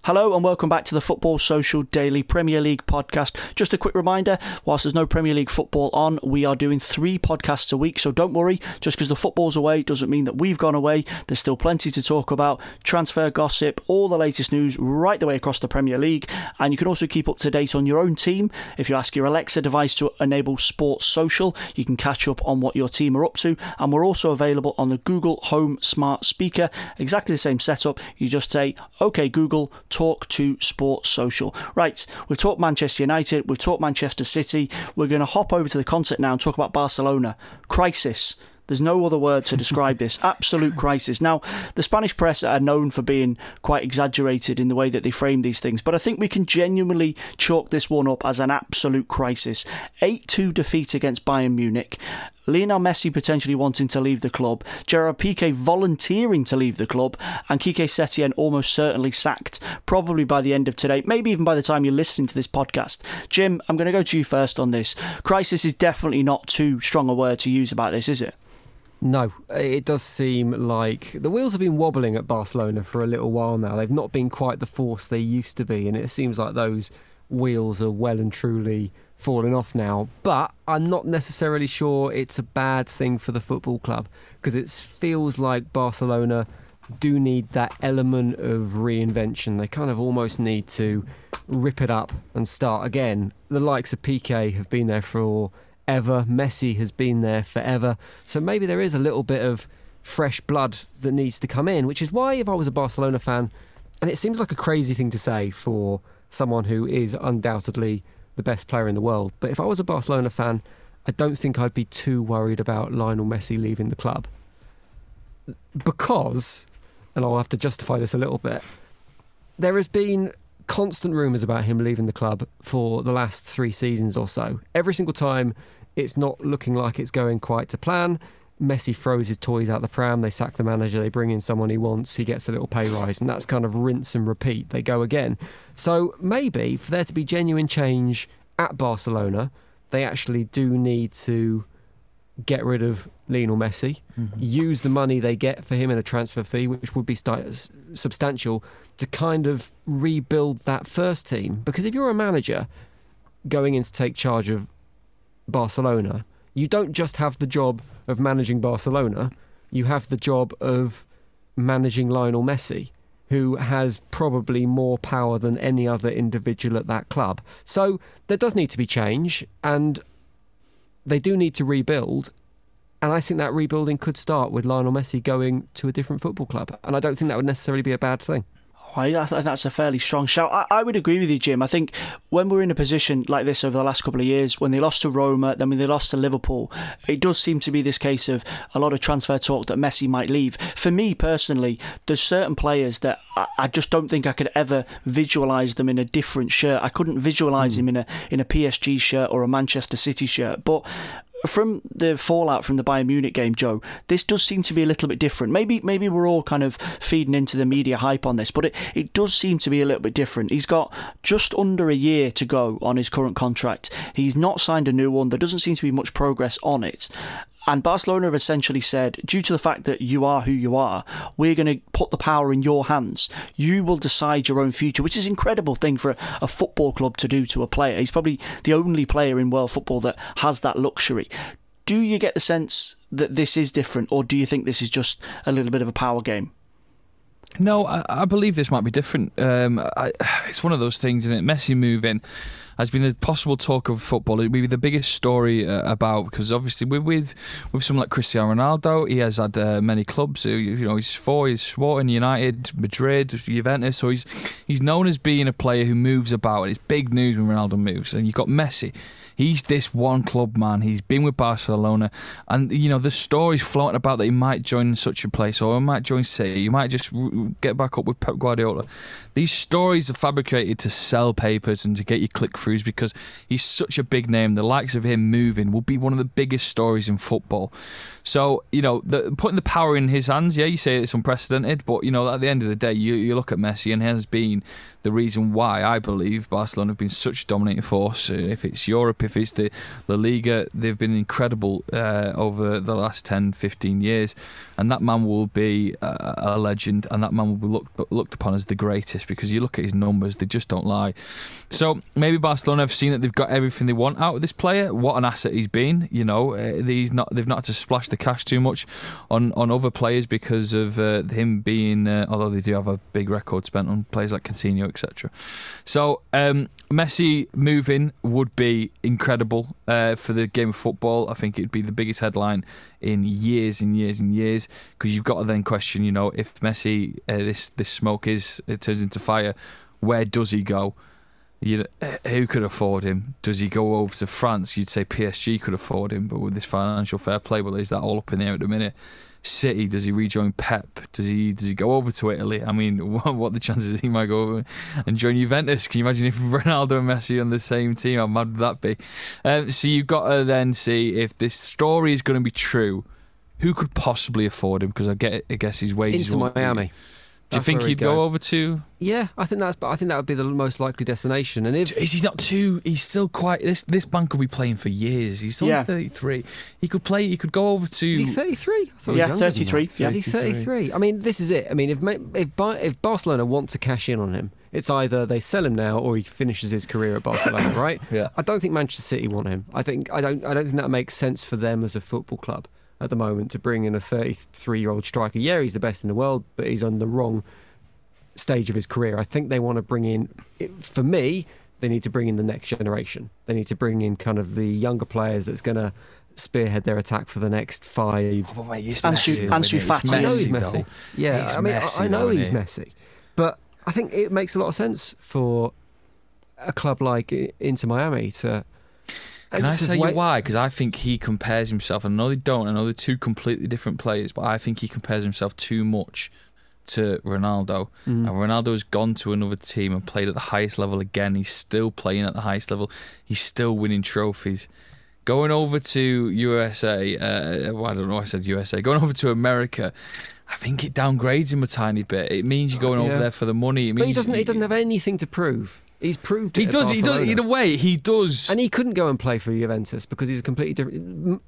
Hello and welcome back to the Football Social Daily Premier League podcast. Just a quick reminder whilst there's no Premier League football on, we are doing three podcasts a week, so don't worry, just because the football's away doesn't mean that we've gone away. There's still plenty to talk about transfer gossip, all the latest news right the way across the Premier League, and you can also keep up to date on your own team. If you ask your Alexa device to enable Sports Social, you can catch up on what your team are up to, and we're also available on the Google Home Smart Speaker. Exactly the same setup. You just say, OK, Google, talk to Sports Social. Right, we've talked Manchester United, we've talked Manchester City. We're going to hop over to the concert now and talk about Barcelona. Crisis. There's no other word to describe this. [LAUGHS] Absolute crisis. Now, the Spanish press are known for being quite exaggerated in the way that they frame these things, but I think we can genuinely chalk this one up as an absolute crisis. 8 2 defeat against Bayern Munich. Lionel Messi potentially wanting to leave the club, Gerard Piqué volunteering to leave the club, and Quique Setien almost certainly sacked, probably by the end of today, maybe even by the time you're listening to this podcast. Jim, I'm going to go to you first on this. Crisis is definitely not too strong a word to use about this, is it? No, it does seem like the wheels have been wobbling at Barcelona for a little while now. They've not been quite the force they used to be, and it seems like those wheels are well and truly falling off now. But I'm not necessarily sure it's a bad thing for the football club because it feels like Barcelona do need that element of reinvention. They kind of almost need to rip it up and start again. The likes of Piqué have been there for ever. Messi has been there forever. So maybe there is a little bit of fresh blood that needs to come in, which is why if I was a Barcelona fan, and it seems like a crazy thing to say for someone who is undoubtedly the best player in the world. But if I was a Barcelona fan, I don't think I'd be too worried about Lionel Messi leaving the club. Because, and I'll have to justify this a little bit, there has been constant rumours about him leaving the club for the last three seasons or so. Every single time it's not looking like it's going quite to plan, Messi throws his toys out the pram, they sack the manager, they bring in someone he wants, he gets a little pay rise, and that's kind of rinse and repeat. They go again. So maybe for there to be genuine change at Barcelona, they actually do need to get rid of Lionel Messi, Mm-hmm. use the money they get for him in a transfer fee, which would be sti- s- substantial, to kind of rebuild that first team. Because if you're a manager going in to take charge of Barcelona, you don't just have the job of managing Barcelona, you have the job of managing Lionel Messi, who has probably more power than any other individual at that club. So there does need to be change, and they do need to rebuild. And I think that rebuilding could start with Lionel Messi going to a different football club. And I don't think that would necessarily be a bad thing. I I think that's a fairly strong shout. I, I would agree with you, Jim. I think when we're in a position like this over the last couple of years, when they lost to Roma, then when they lost to Liverpool, it does seem to be this case of a lot of transfer talk that Messi might leave. For me personally, there's certain players that I, I just don't think I could ever visualise them in a different shirt. I couldn't visualise him in a in a PSG shirt or a Manchester City shirt, but from the fallout from the Bayern Munich game, Joe, this does seem to be a little bit different. Maybe maybe we're all kind of feeding into the media hype on this, but it, it does seem to be a little bit different. He's got just under a year to go on his current contract. He's not signed a new one. There doesn't seem to be much progress on it. And Barcelona have essentially said, due to the fact that you are who you are, we're going to put the power in your hands. You will decide your own future, which is an incredible thing for a, a football club to do to a player. He's probably the only player in world football that has that luxury. Do you get the sense that this is different, or do you think this is just a little bit of a power game? No, I, I believe this might be different. Um, I, [SIGHS] it's one of those things, isn't it? Messi moving has been the possible talk of football. It would be the biggest story uh, about because obviously with with, with someone like Cristiano Ronaldo, he has had uh, many clubs. So, you know, he's for he's Sporting, United, Madrid, Juventus. So he's he's known as being a player who moves about. And it's big news when Ronaldo moves. And you've got Messi. He's this one club man. He's been with Barcelona, and you know the stories floating about that he might join such a place or he might join City. He might just get back up with Pep Guardiola. These stories are fabricated to sell papers and to get you click throughs because he's such a big name. The likes of him moving will be one of the biggest stories in football. So you know, the, putting the power in his hands. Yeah, you say it's unprecedented, but you know, at the end of the day, you, you look at Messi and he has been the reason why I believe Barcelona have been such a dominating force. Uh, If it's Europe, if it's the La Liga, they've been incredible uh, over the last 10, 15 years. And that man will be a, a legend, and that man will be looked looked upon as the greatest because you look at his numbers; they just don't lie. So maybe Barcelona have seen that they've got everything they want out of this player. What an asset he's been. You know, uh, he's not. They've not had to splash the cash too much on on other players because of uh, him being. Uh, although they do have a big record spent on players like Coutinho, etc. So um, Messi moving would be incredible uh, for the game of football. I think it'd be the biggest headline in years and years and years because you've got to then question, you know, if Messi uh, this this smoke is it turns into fire, where does he go? You know, uh, who could afford him? Does he go over to France? You'd say PSG could afford him, but with this financial fair play, well, is that all up in the air at the minute? City, does he rejoin Pep? Does he does he go over to Italy? I mean, [LAUGHS] what, what the chances he might go over and join Juventus? Can you imagine if [LAUGHS] Ronaldo and Messi on the same team? How mad would that be? Um, so you've got to then see if this story is going to be true. Who could possibly afford him? Because I get, I guess his wages. Into won't be- Miami. Do you think he'd he'd go. go. over to? Yeah, I think that's. But I think that would be the most likely destination. And if Is he not too? He's still quite. This this man could be playing for years. He's only Yeah. thirty three. He could play. He could go over to. is he 33? I thought he was Yeah, younger 33, yeah. Is he 33? I mean, this is it. I mean, if if if Barcelona want to cash in on him, it's either they sell him now or he finishes his career at Barcelona, [COUGHS] right? Yeah. I don't think Manchester City want him. I think I don't I don't think that makes sense for them as a football club at the moment to bring in a 33 year old striker. Yeah, he's the best in the world, but he's on the wrong stage of his career. I think they want to bring in, for me, they need to bring in the next generation. They need to bring in kind of the younger players that's going to spearhead their attack for the next five. Oh, he's Ansu-? Fati. I know he's though. Yeah, He's I mean, I- I know he's he? Messi, but I think it makes a lot of sense for a club like Inter Miami to. Can I say you why? Because I think he compares himself. I know they don't. I know they're two completely different players, but I think he compares himself too much to Ronaldo. Mm. And Ronaldo has gone to another team and played at the highest level again. He's still playing at the highest level. He's still winning trophies. Going over to USA, uh, well, I don't know. why I said USA. Going over to America. I think it downgrades him a tiny bit. It means you're going over Yeah. there for the money. It means But he doesn't. He doesn't have anything to prove. He's proved it. He does. He does. In a way, he does. And he couldn't go and play for Juventus because he's a completely different.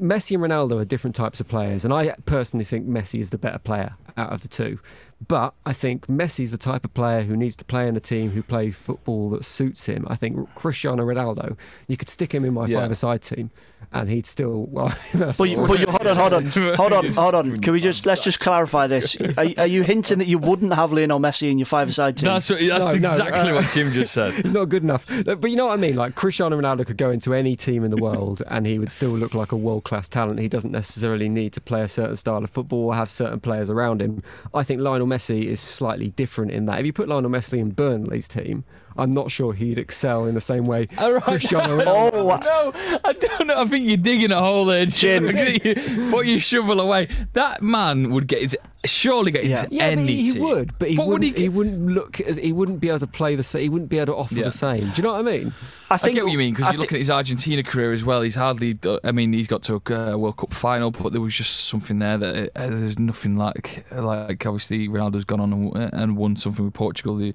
Messi and Ronaldo are different types of players, and I personally think Messi is the better player out of the two. But I think Messi's the type of player who needs to play in a team who play football that suits him. I think Cristiano Ronaldo, you could stick him in my Yeah. five-a-side team, and he'd still well. [LAUGHS] But, you, but you, hold on, hold on, hold on, [LAUGHS] hold on. Can we just let's just clarify this? Are, are you hinting that you wouldn't have Lionel Messi in your five-a-side team? That's what, that's No, no, exactly uh, what Jim just said. [LAUGHS] It's not good enough. But you know what I mean? Like Cristiano Ronaldo could go into any team in the world and he would still look like a world class talent. He doesn't necessarily need to play a certain style of football or have certain players around him. I think Lionel Messi is slightly different in that. If you put Lionel Messi in Burnley's team, I'm not sure he'd excel in the same way [LAUGHS] All right. Cristiano [LAUGHS] Ronaldo. Oh, I- no, I don't know. I think you're digging a hole there, Jim. [LAUGHS] Put your shovel away. That man would get into, surely get into Yeah, any but he team. would, but he What would wouldn't. he he, wouldn't look as he wouldn't be able to play the same. He wouldn't be able to offer Yeah. the same. Do you know what I mean? I I get what you mean because you're looking at his Argentina career as well. He's hardly. I mean, he's got to a uh, World Cup final, but there was just something there that uh, there's nothing like. Like obviously, Ronaldo's gone on and, and won something with Portugal. The-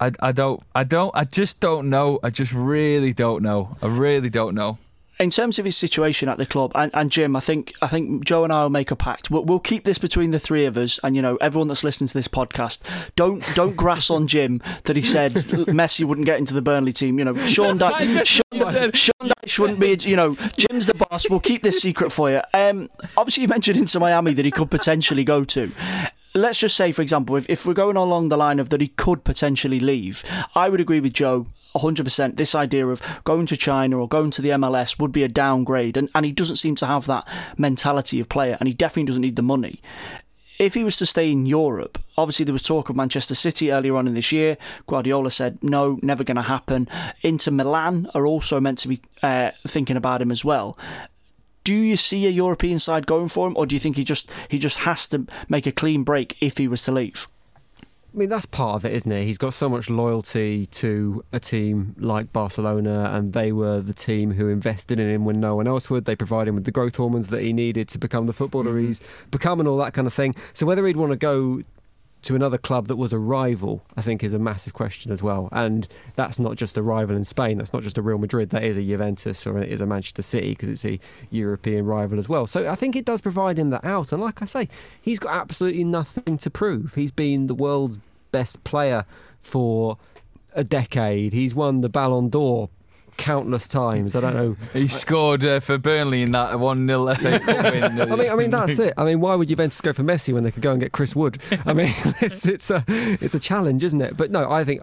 I, I don't. I don't. I just don't know. I just really don't know. I really don't know. in terms of his situation at the club, and, and Jim, I think I think Joe and I will make a pact. We'll, we'll keep this between the three of us, and you know everyone that's listening to this podcast. Don't don't [LAUGHS] grass on Jim that he said Messi wouldn't get into the Burnley team. You know, Sean, That's Sean, Sean Dyche wouldn't be. You know, Jim's the boss. We'll keep this secret for you. Um, obviously, you mentioned Inter Miami that he could potentially go to. Let's just say, for example, if, if we're going along the line of that he could potentially leave, I would agree with Joe 100%. This idea of going to China or going to the MLS would be a downgrade, and, and he doesn't seem to have that mentality of player, and he definitely doesn't need the money. If he was to stay in Europe, obviously there was talk of Manchester City earlier on in this year. Guardiola said no, never going to happen. Inter Milan are also meant to be uh, thinking about him as well do you see a European side going for him, or do you think he just he just has to make a clean break if he was to leave? I mean, that's part of it, isn't it? He's got so much loyalty to a team like Barcelona, and they were the team who invested in him when no one else would. They provided him with the growth hormones that he needed to become the footballer mm-hmm. he's become and all that kind of thing. So, whether he'd want to go to another club that was a rival, I think, is a massive question as well. And that's not just a rival in Spain, that's not just a Real Madrid, that is a Juventus or it is a Manchester City because it's a European rival as well. So I think it does provide him that out. And like I say, he's got absolutely nothing to prove. He's been the world's best player for a decade, he's won the Ballon d'Or. Countless times. I don't know. He scored uh, for Burnley in that one 0 [LAUGHS] FA Cup win. I mean, I mean that's [LAUGHS] it. I mean, why would Juventus go for Messi when they could go and get Chris Wood? I mean, [LAUGHS] it's it's a it's a challenge, isn't it? But no, I think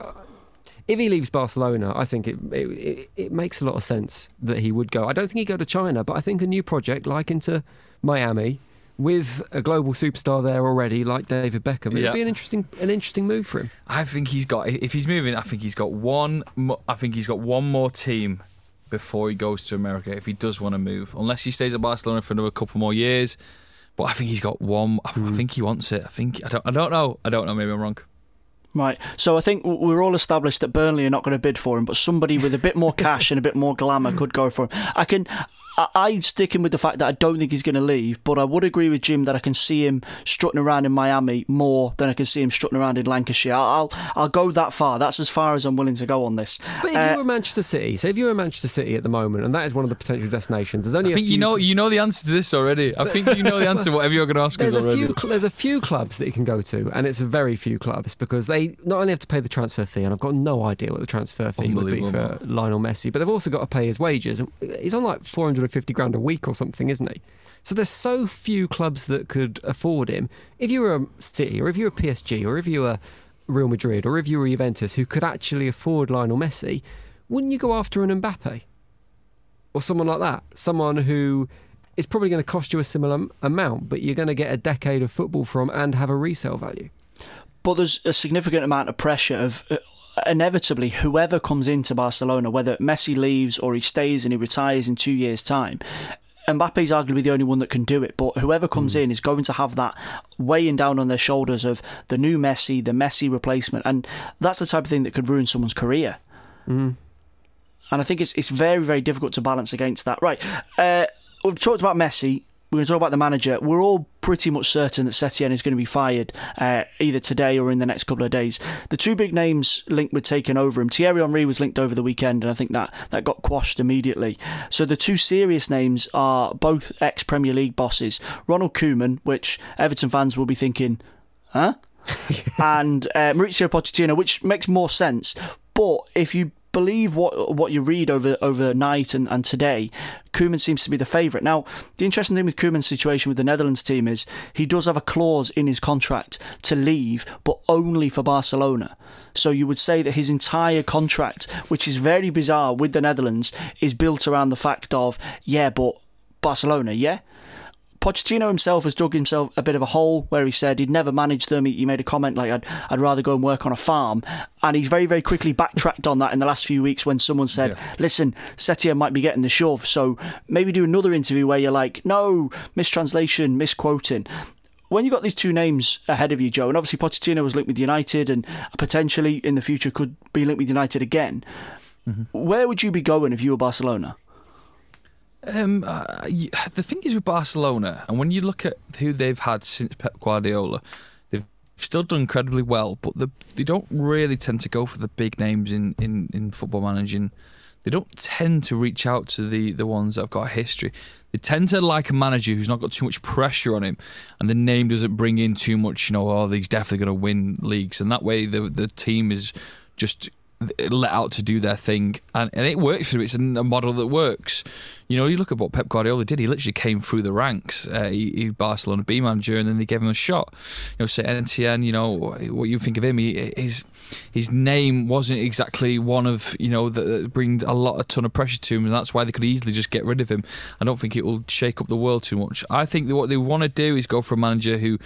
if he leaves Barcelona, I think it it, it it makes a lot of sense that he would go. I don't think he'd go to China, but I think a new project like Inter Miami with a global superstar there already, like David Beckham, it'd be an interesting an interesting move for him. I think he's got. If he's moving, I think he's got one. I think he's got one more team before he goes to America. If he does want to move, unless he stays at Barcelona for another couple more years. But I think he's got one. I, I hmm. think he wants it. I think. I don't. I don't know. I don't know. Maybe I'm wrong. Right. So I think we're all established that Burnley are not going to bid for him, but somebody with a bit more [LAUGHS] cash and a bit more glamour could go for him. I can. I- I'm sticking with the fact that I don't think he's going to leave, but I would agree with Jim that I can see him strutting around in Miami more than I can see him strutting around in Lancashire. I'll I'll go that far. That's as far as I'm willing to go on this. But if Uh, you were Manchester City, so if you were Manchester City at the moment, and that is one of the potential destinations, there's only I a think few you know. You know the answer to this already. I think you know the answer. [LAUGHS] Whatever you're going to ask us There's a few. There's a few clubs that you can go to, and it's a very few clubs because they not only have to pay the transfer fee, and I've got no idea what the transfer fee would be for Lionel Messi, but they've also got to pay his wages. And He's on like 450 grand a week or something, isn't he? So there's so few clubs that could afford him. If you were a City, or if you were PSG, or if you were Real Madrid, or if you were Juventus, who could actually afford Lionel Messi, wouldn't you go after an Mbappe? or someone like that, someone who is probably going to cost you a similar amount, but you're going to get a decade of football from and have a resale value. but there's a significant amount of pressure of uh, inevitably whoever comes into Barcelona, whether Messi leaves or he stays and he retires in two years' time. Mbappe's arguably the only one that can do it, but whoever comes in is going to have that weighing down on their shoulders of the new Messi, the Messi replacement, and that's the type of thing that could ruin someone's career. And I think it's it's very very difficult to balance against that. Right, uh, we've talked about Messi. We're going to talk about the manager. We're all pretty much certain that Setien is going to be fired uh, either today or in the next couple of days. The two big names linked with taking over him, Thierry Henry was linked over the weekend, and I think that, that got quashed immediately. So the two serious names are both ex Premier League bosses. Ronald Koeman, which Everton fans will be thinking, huh? [LAUGHS] and uh, Mauricio Pochettino, which makes more sense. But if you believe what what you read over overnight and, and today, Koeman seems to be the favourite. Now, the interesting thing with Koeman's situation with the Netherlands team is he does have a clause in his contract to leave, but only for Barcelona. So you would say that his entire contract, which is very bizarre with the Netherlands, is built around the fact of, yeah, but Barcelona, yeah? Pochettino himself has dug himself a bit of a hole where he said he'd never managed them. He, he made a comment like, I'd, I'd rather go and work on a farm. And he's very, very quickly backtracked on that in the last few weeks when someone said, yeah. listen, Setien might be getting the shove. So maybe do another interview where you're like, no, mistranslation, misquoting when you got these two names ahead of you, Joe, and obviously Pochettino was linked with United and potentially in the future could be linked with United again, mm-hmm. where would you be going if you were Barcelona? Um, uh, the thing is with Barcelona, and when you look at who they've had since Pep Guardiola, they've still done incredibly well, but the, they don't really tend to go for the big names in, in, in football managing. They don't tend to reach out to the, the ones that have got a history. They tend to like a manager who's not got too much pressure on him, and the name doesn't bring in too much. You know, oh, he's definitely going to win leagues, and that way the the team is just let out to do their thing, and, and it works for him. It's a model that works. You know, you look at what Pep Guardiola did. He literally came through the ranks. Uh, he, he Barcelona B manager, and then they gave him a shot. You know, Setien. You know what you think of him. He, his his name wasn't exactly one of you know that bring a lot a ton of pressure to him, and that's why they could easily just get rid of him. I don't think it will shake up the world too much. I think that what they want to do is go for a manager who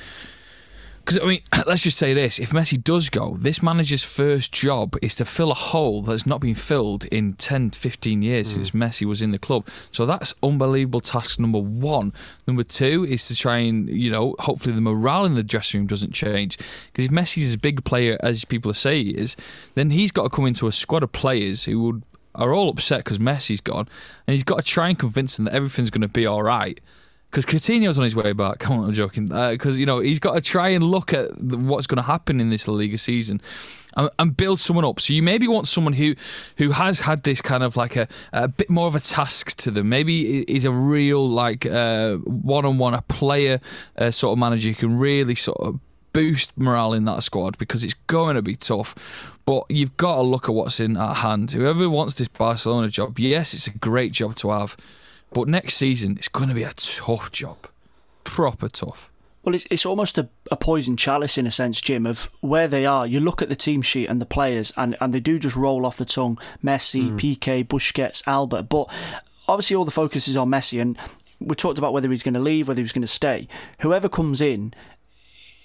because, I mean, [CLEARS THROAT] let's just say this if Messi does go, this manager's first job is to fill a hole that's not been filled in 10, 15 years mm. since Messi was in the club. So that's unbelievable task number one. Number two is to try and, you know, hopefully the morale in the dressing room doesn't change. Because if Messi's as big a player as people say he is, then he's got to come into a squad of players who would are all upset because Messi's gone, and he's got to try and convince them that everything's going to be all right because Coutinho's on his way back. Come [LAUGHS] on, I'm joking. Because uh, you know he's got to try and look at what's going to happen in this La Liga season, and, and, build someone up. So you maybe want someone who who has had this kind of like a, a bit more of a task to them. Maybe is a real like one on one, a player uh, sort of manager who can really sort of boost morale in that squad because it's going to be tough. But you've got to look at what's in at hand. Whoever wants this Barcelona job, yes, it's a great job to have. But next season, it's going to be a tough job. Proper tough. Well, it's, it's almost a, a poison chalice in a sense, Jim, of where they are. You look at the team sheet and the players, and, and they do just roll off the tongue Messi, mm. Piqué, Busquets, Alba. But obviously, all the focus is on Messi, and we talked about whether he's going to leave, whether he's going to stay. Whoever comes in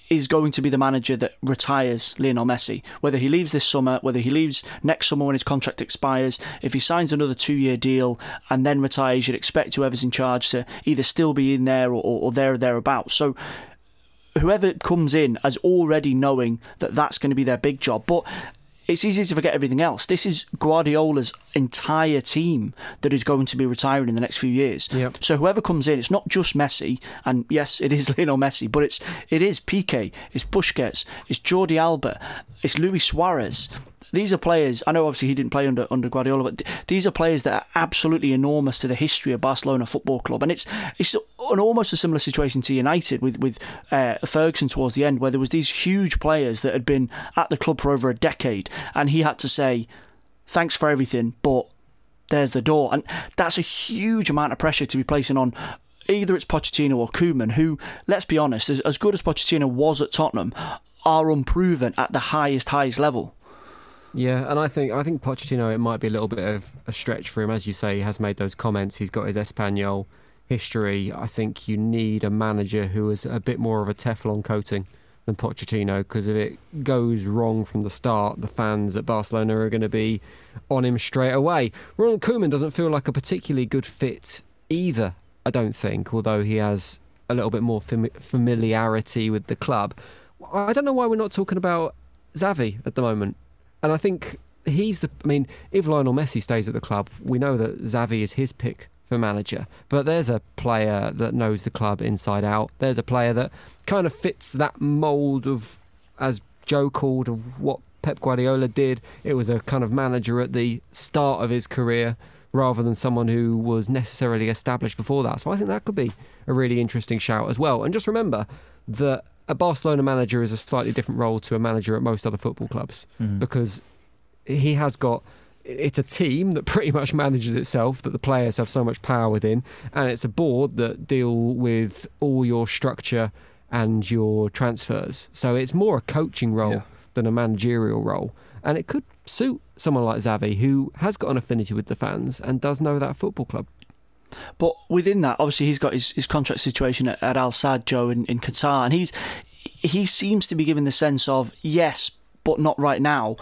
is going to be the manager that retires Lionel Messi. Whether he leaves this summer, whether he leaves next summer when his contract expires, if he signs another two year deal and then retires, you'd expect whoever's in charge to either still be in there or, or, there or thereabouts. So whoever comes in as already knowing that that's going to be their big job. But it's easy to forget everything else. This is Guardiola's entire team that is going to be retiring in the next few years. Yep. So whoever comes in, it's not just Messi, and yes, it is [LAUGHS] Lionel Messi, but it's it is Piqué, it's Busquets, it's Jordi Alba, it's Luis Suarez these are players. I know obviously he didn't play under under Guardiola, but th- these are players that are absolutely enormous to the history of Barcelona Football Club, and it's it's an almost a similar situation to United with with uh, Ferguson towards the end, where there was these huge players that had been at the club for over a decade, and he had to say, "Thanks for everything, but." There's the door, and that's a huge amount of pressure to be placing on either it's Pochettino or Koeman, who, let's be honest, as, as good as Pochettino was at Tottenham, are unproven at the highest, highest level. Yeah, and I think I think Pochettino it might be a little bit of a stretch for him, as you say. He has made those comments. He's got his Espanyol history. I think you need a manager who is a bit more of a Teflon coating than Pochettino, because if it goes wrong from the start, the fans at Barcelona are going to be on him straight away. Ronald Koeman doesn't feel like a particularly good fit either. I don't think, although he has a little bit more fam- familiarity with the club. I don't know why we're not talking about Xavi at the moment. And I think he's the. I mean, if Lionel Messi stays at the club, we know that Xavi is his pick for manager. But there's a player that knows the club inside out. There's a player that kind of fits that mould of, as Joe called, of what Pep Guardiola did. It was a kind of manager at the start of his career rather than someone who was necessarily established before that. So I think that could be a really interesting shout as well. And just remember that a Barcelona manager is a slightly different role to a manager at most other football clubs Mhm. because he has got it's a team that [LAUGHS] pretty much manages itself that the players have so much power within and it's a board that deal with all your structure and your transfers so it's more a coaching role Yeah. than a managerial role and it could suit someone like Xavi who has got an affinity with the fans and does know that football club But within that, obviously, he's got his, his contract situation at, at Al Sadd, Joe, in, in Qatar, and he's he seems to be given the sense of yes, but not right now.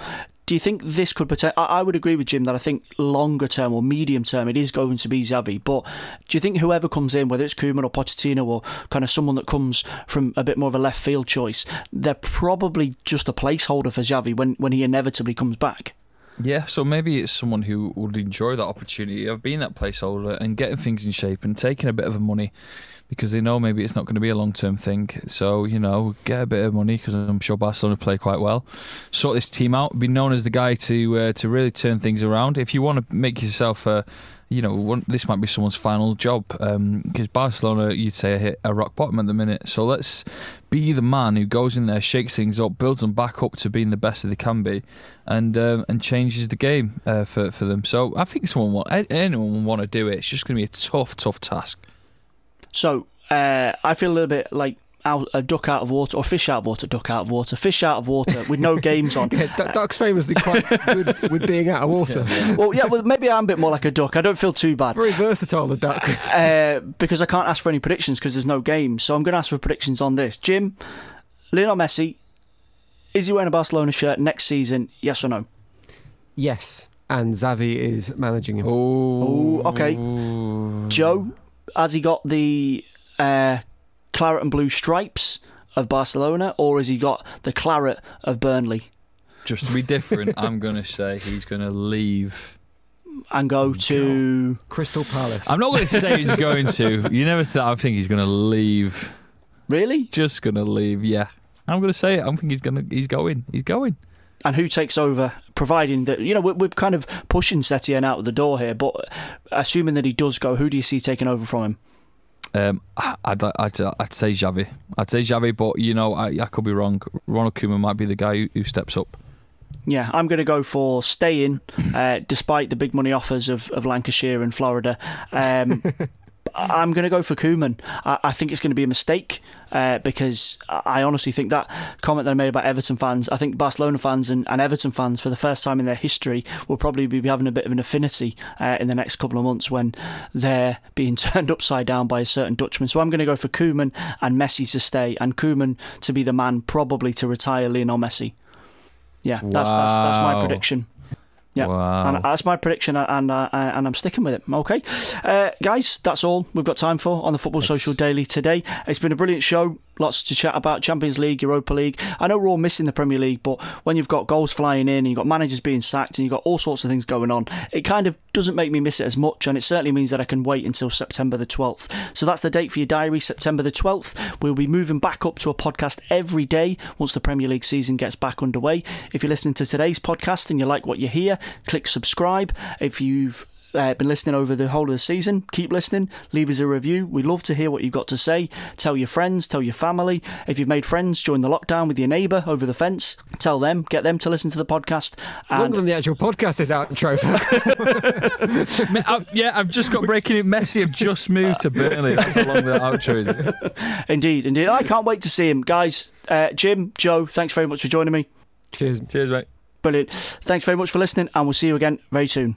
Do you think this could potentially? I would agree with Jim that I think longer term or medium term it is going to be Xavi. But do you think whoever comes in, whether it's Koeman or Pochettino or kind of someone that comes from a bit more of a left field choice, they're probably just a placeholder for Xavi when, when he inevitably comes back? Yeah, so maybe it's someone who would enjoy that opportunity of being that placeholder and getting things in shape and taking a bit of money because they know maybe it's not going to be a long term thing. So, you know, get a bit of money because I'm sure Barcelona play quite well. Sort this team out, be known as the guy to uh, to really turn things around. If you want to make yourself a you know, one, this might be someone's final job because Barcelona, you'd say, hit a rock bottom at the minute. So let's be the man who goes in there, shakes things up, builds them back up to being the best that they can be, and um, and changes the game uh, for for them. So I think someone want anyone will want to do it. It's just going to be a tough, tough task. So uh, I feel a little bit like out, a duck out of water, or fish out of water, duck out of water, fish out of water with no games on. [LAUGHS] yeah, Du- Duck's famously quite good with being out of water Well, yeah, well, maybe I'm a bit more like a duck. I don't feel too bad very versatile the duck [LAUGHS] uh, because I can't ask for any predictions because there's no games. So I'm going to ask for predictions on this. Jim, Lionel Messi, is he wearing a Barcelona shirt next season? Yes or no? yes and Xavi is managing him Oh, okay. Joe, has he got the uh, claret and blue stripes of Barcelona, or has he got the claret of Burnley? Just to be different, I'm going to say he's going to leave. And go to Crystal Palace I'm not going to say he's going to. You never said. I think he's going to leave. really? Just going to leave. Yeah, I'm going to say it. I think he's going to. He's going. He's going. and who takes over, providing that you know we're, we're kind of pushing Setien out of the door here, but assuming that he does go, who do you see taking over from him? Um, I'd, I'd I'd say Xavi. I'd say Xavi, but you know I, I could be wrong. Ronald Koeman might be the guy who, who steps up. Yeah, I'm going to go for staying, uh, despite the big money offers of, of Lancashire and Florida. Um, [LAUGHS] I'm going to go for Koeman. I, I think it's going to be a mistake uh, because I honestly think that comment that I made about Everton fans, I think Barcelona fans and, and Everton fans, for the first time in their history, will probably be having a bit of an affinity uh, in the next couple of months when they're being [LAUGHS] turned upside down by a certain Dutchman. So I'm going to go for Koeman and Messi to stay, and Koeman to be the man probably to retire Lionel Messi. Yeah, that's that's that's my prediction. Yeah, Wow. and that's my prediction, and uh, and I'm sticking with it. Okay, uh, guys, that's all we've got time for on the Football Social Daily today. It's been a brilliant show. Lots to chat about Champions League, Europa League. I know we're all missing the Premier League, but when you've got goals flying in, and you've got managers being sacked, and you've got all sorts of things going on, it kind of doesn't make me miss it as much, and it certainly means that I can wait until September the 12th. So that's the date for your diary, September the 12th. We'll be moving back up to a podcast every day once the Premier League season gets back underway. If you're listening to today's podcast and you like what you hear, click subscribe. If you've uh, been listening over the whole of the season, keep listening. Leave us a review. We love to hear what you've got to say. Tell your friends, tell your family. If you've made friends during the lockdown with your neighbour over the fence, tell them, get them to listen to the podcast. It's longer than the actual podcast is out, Trophy. [LAUGHS] Me- yeah, I've just got breaking it. Messi have just moved to Burnley. That's how long the outro is. [LAUGHS] Indeed, indeed. I can't wait to see him. Guys, uh, Jim, Joe, thanks very much for joining me. Cheers. Cheers, mate. Brilliant. Thanks very much for listening, and we'll see you again very soon.